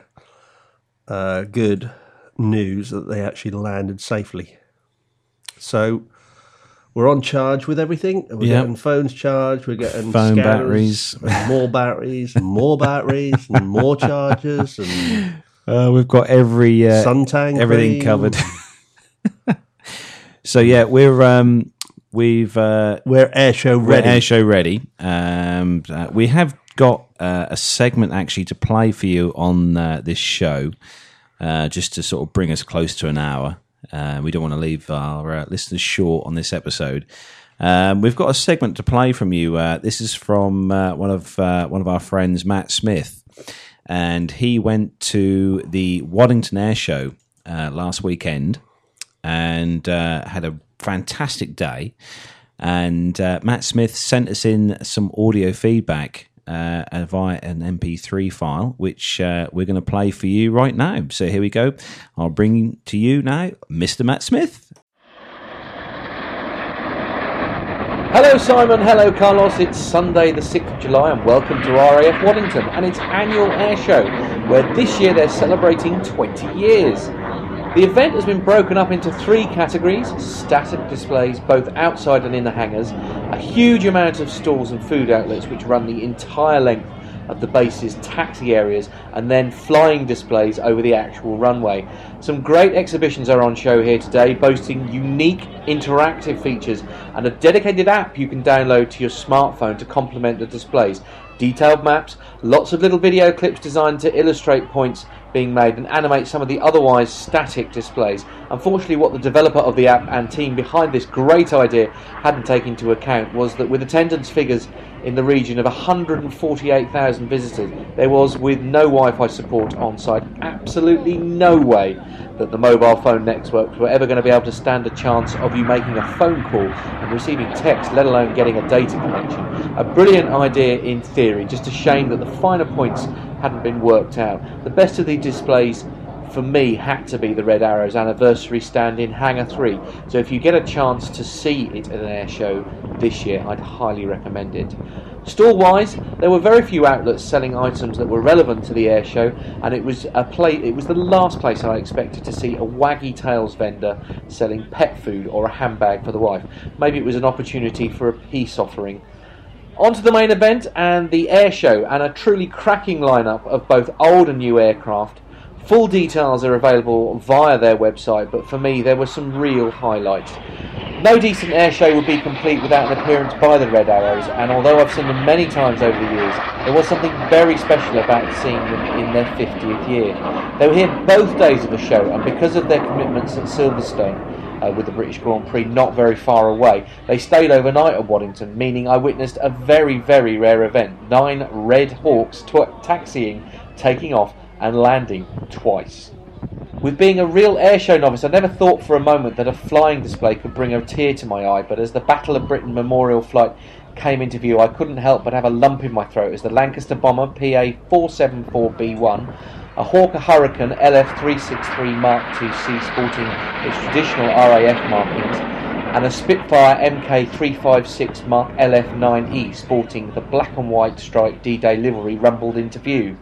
uh, good news that they actually landed safely. So we're on charge with everything. We're Yep. getting phones charged. We're getting Phone scanners, batteries. more batteries, more batteries, and more chargers, and uh, we've got every uh, suntan everything cream. covered. so yeah, we're um, we've uh, We're air show we're ready. air show ready. Um, uh, we have got uh, a segment actually to play for you on uh, this show, uh, just to sort of bring us close to an hour. Uh, we don't want to leave our uh, listeners short on this episode. Um, we've got a segment to play from you. Uh, this is from uh, one of uh, one of our friends, Matt Smith, and he went to the Waddington Air Show uh, last weekend and had a fantastic day. And Matt Smith sent us in some audio feedback uh, via an MP3 file, which uh, we're going to play for you right now. So here we go. I'll bring to you now Mr. Matt Smith. Hello, Simon. Hello, Carlos. It's Sunday, the 6th of July, and welcome to RAF Waddington and its annual air show, where this year they're celebrating 20 years. The event has been broken up into three categories static displays, both outside and in the hangars, a huge amount of stalls and food outlets which run the entire length of the base's taxi areas, and then flying displays over the actual runway. Some great exhibitions are on show here today, boasting unique interactive features and a dedicated app you can download to your smartphone to complement the displays. Detailed maps, lots of little video clips designed to illustrate points being made and animate some of the otherwise static displays. Unfortunately, what the developer of the app and team behind this great idea hadn't taken into account was that with attendance figures in the region of 148,000 visitors, there was, with no Wi Fi support on site, absolutely no way that the mobile phone networks were ever going to be able to stand a chance of you making a phone call and receiving text, let alone getting a data connection. A brilliant idea in theory, just a shame that the finer points hadn't been worked out. The best of the displays for me had to be the Red Arrows anniversary stand in Hangar 3. So if you get a chance to see it at an air show this year, I'd highly recommend it. Store wise, there were very few outlets selling items that were relevant to the air show, and it was a play. It was the last place I expected to see a waggy tails vendor selling pet food or a handbag for the wife. Maybe it was an opportunity for a peace offering. On to the main event and the air show, and a truly cracking lineup of both old and new aircraft. Full details are available via their website, but for me, there were some real highlights. No decent air show would be complete without an appearance by the Red Arrows, and although I've seen them many times over the years, there was something very special about seeing them in their 50th year. They were here both days of the show, and because of their commitments at Silverstone, uh, with the British Grand Prix not very far away. They stayed overnight at Waddington, meaning I witnessed a very, very rare event nine Red Hawks tw- taxiing, taking off, and landing twice. With being a real airshow novice, I never thought for a moment that a flying display could bring a tear to my eye, but as the Battle of Britain Memorial flight came into view, I couldn't help but have a lump in my throat as the Lancaster Bomber PA 474B1, a Hawker Hurricane LF363 Mark II-C sporting its traditional RAF markings, and a Spitfire MK356 Mark LF9E sporting the black and white striped D-Day livery rumbled into view.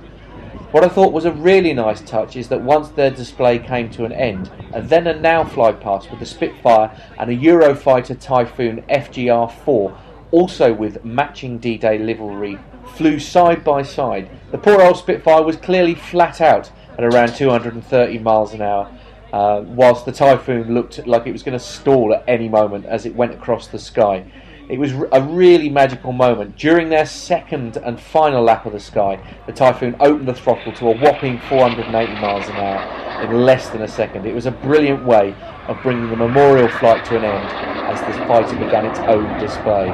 What I thought was a really nice touch is that once their display came to an end, a then and now fly past with the Spitfire and a Eurofighter Typhoon FGR-4, also with matching D-Day livery, flew side by side. The poor old Spitfire was clearly flat out, at around 230 miles an hour. Uh, whilst the typhoon looked like it was going to stall at any moment as it went across the sky. It was a really magical moment. During their second and final lap of the sky, the Typhoon opened the throttle to a whopping 480 miles an hour in less than a second. It was a brilliant way of bringing the memorial flight to an end as the fighter began its own display.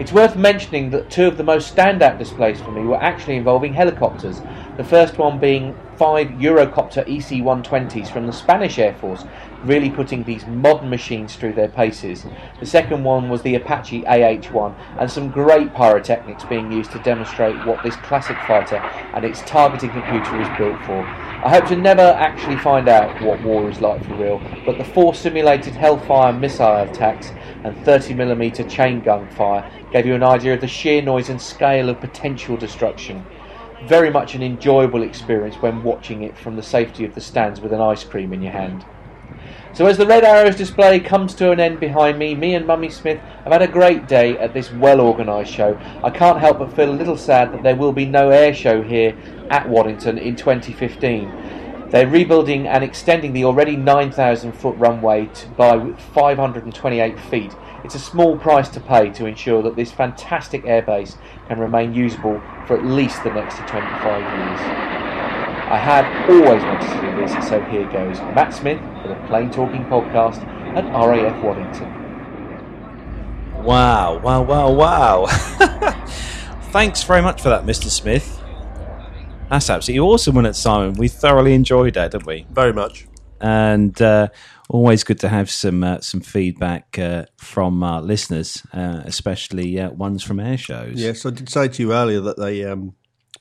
It's worth mentioning that two of the most standout displays for me were actually involving helicopters. The first one being five Eurocopter EC 120s from the Spanish Air Force, really putting these modern machines through their paces. The second one was the Apache AH 1, and some great pyrotechnics being used to demonstrate what this classic fighter and its targeting computer is built for. I hope to never actually find out what war is like for real, but the four simulated Hellfire missile attacks and 30mm chain gun fire gave you an idea of the sheer noise and scale of potential destruction. Very much an enjoyable experience when watching it from the safety of the stands with an ice cream in your hand. So as the Red Arrows display comes to an end behind me, me and Mummy Smith have had a great day at this well organised show. I can't help but feel a little sad that there will be no air show here at Waddington in 2015. They're rebuilding and extending the already 9,000 foot runway by 528 feet. It's a small price to pay to ensure that this fantastic airbase can remain usable for at least the next 25 years. I had always wanted to do this, so here goes. Matt Smith Plane Talking Podcast at RAF Waddington. Wow, wow, wow, wow. Thanks very much for that, Mr. Smith. That's absolutely awesome, wasn't it, Simon? We thoroughly enjoyed that, didn't we? Very much. And uh, always good to have some uh, some feedback uh, from our listeners, uh, especially uh, ones from air shows. Yes, I did say to you earlier that they um,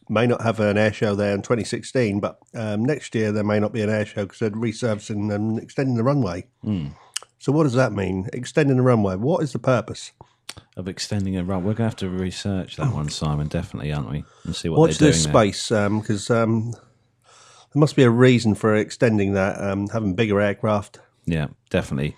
may not have an air show there in 2016, but um, next year there may not be an air show because they're resurfacing and extending the runway. Mm. So what does that mean? Extending the runway. What is the purpose? Of extending a runway, we're going to have to research that one, Simon. Definitely, aren't we? And see what Watch they're this space because um, there must be a reason for extending that, um, having bigger aircraft. Yeah, definitely.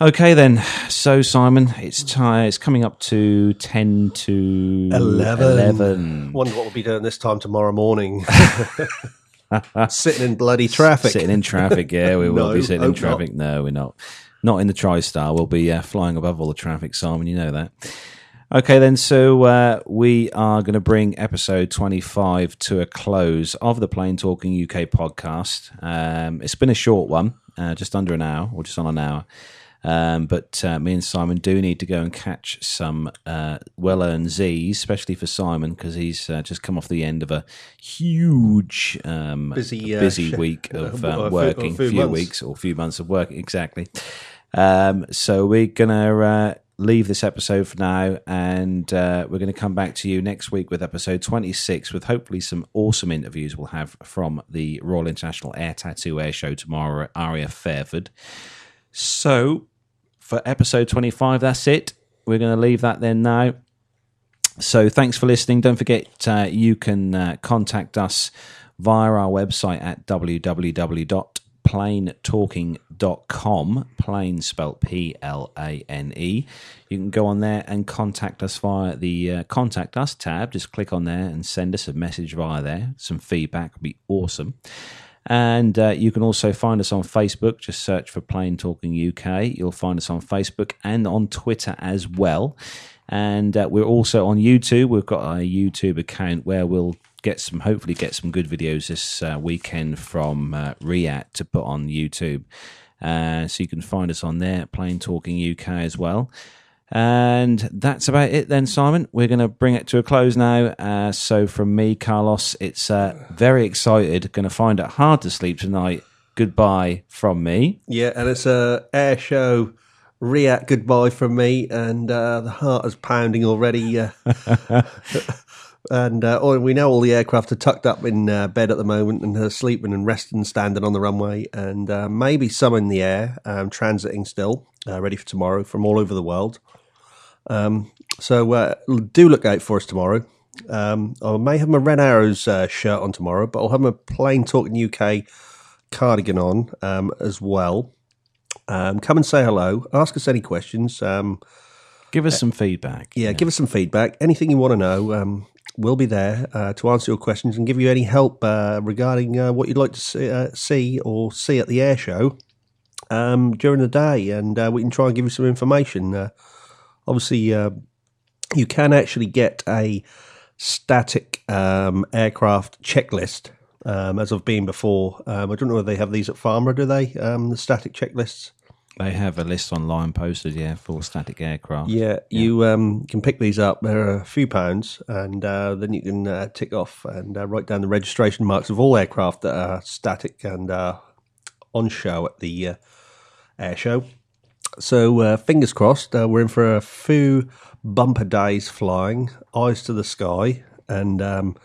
Okay, then. So, Simon, it's time. It's coming up to ten to 11. 11. Wonder what we'll be doing this time tomorrow morning. Sitting in bloody traffic. Sitting in traffic, yeah, we will No, be sitting in hope not. traffic. No, we're not. Not in the TriStar. We'll be uh, flying above all the traffic, Simon. You know that. Okay, then. So uh, we are going to bring episode 25 to a close of the Plane Talking UK podcast. Um, it's been a short one, uh, just under an hour, or just on an hour. Um, but uh, me and Simon do need to go and catch some uh, well-earned Z's, especially for Simon because he's uh, just come off the end of a huge, um, Busy, uh, busy week of few- working, a few few months. weeks or a few months of work exactly. Um, so we're gonna uh, leave this episode for now, and uh, we're going to come back to you next week with episode 26, with hopefully some awesome interviews we'll have from the Royal International Air Tattoo Air Show tomorrow at RAF Fairford. So for episode 25, that's it. We're going to leave that then now. So thanks for listening. Don't forget uh, you can uh, contact us via our website at www.planetalking.com. Plane spelt P L A N E. You can go on there and contact us via the uh, contact us tab. Just click on there and send us a message via there. Some feedback would be awesome. And uh, you can also find us on Facebook. Just search for Plane Talking UK. You'll find us on Facebook and on Twitter as well. And uh, we're also on YouTube. We've got a YouTube account where we'll get some, hopefully, get some good videos this uh, weekend from uh, RIAT to put on YouTube. Uh, so you can find us on there, Plane Talking UK as well. And that's about it then, Simon. We're going to bring it to a close now. Uh, so, from me, Carlos, it's uh, very excited. Going to find it hard to sleep tonight. Goodbye from me. Yeah, and it's a air show RIAT goodbye from me, and uh, the heart is pounding already. Uh, and uh, we know all the aircraft are tucked up in uh, bed at the moment and are sleeping and resting, standing on the runway, and uh, maybe some in the air, um, transiting still, uh, ready for tomorrow from all over the world. Um, so uh, do look out for us tomorrow. Um, I may have my Red Arrows uh, shirt on tomorrow, but I'll have my plane talking UK cardigan on um, as well. Um, come and say hello. Ask us any questions. Um, Give us some feedback. yeah, give us some feedback. Anything you want to know. Um, we'll be there uh, to answer your questions and give you any help uh, regarding uh, what you'd like to see, uh, see or see at the air show um, during the day, and uh, we can try and give you some information. Obviously, uh, you can actually get a static um, aircraft checklist. Um, as I've been before, um, I don't know whether they have these at Farmer, do they? Um, the static checklists. They have a list online posted, yeah, for static aircraft. Yeah, you um, can pick these up. They're a few pounds, and uh, then you can uh, tick off and uh, write down the registration marks of all aircraft that are static and uh, on show at the uh, air show. So, uh, fingers crossed, uh, we're in for a few bumper days flying, eyes to the sky, and um,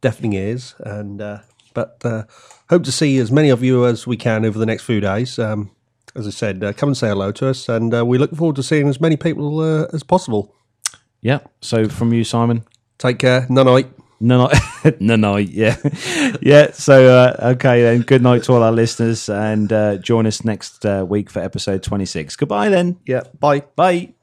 deafening ears. And uh, but uh, hope to see as many of you as we can over the next few days. Um, as I said, uh, come and say hello to us, and uh, we look forward to seeing as many people uh, as possible. Yeah. So from you, Simon. Take care. No night. No, night. no, night. Yeah, yeah. So, uh, okay then. Good night to all our listeners, and uh, join us next uh, week for episode twenty-six. Goodbye then. Yeah. Bye. Bye.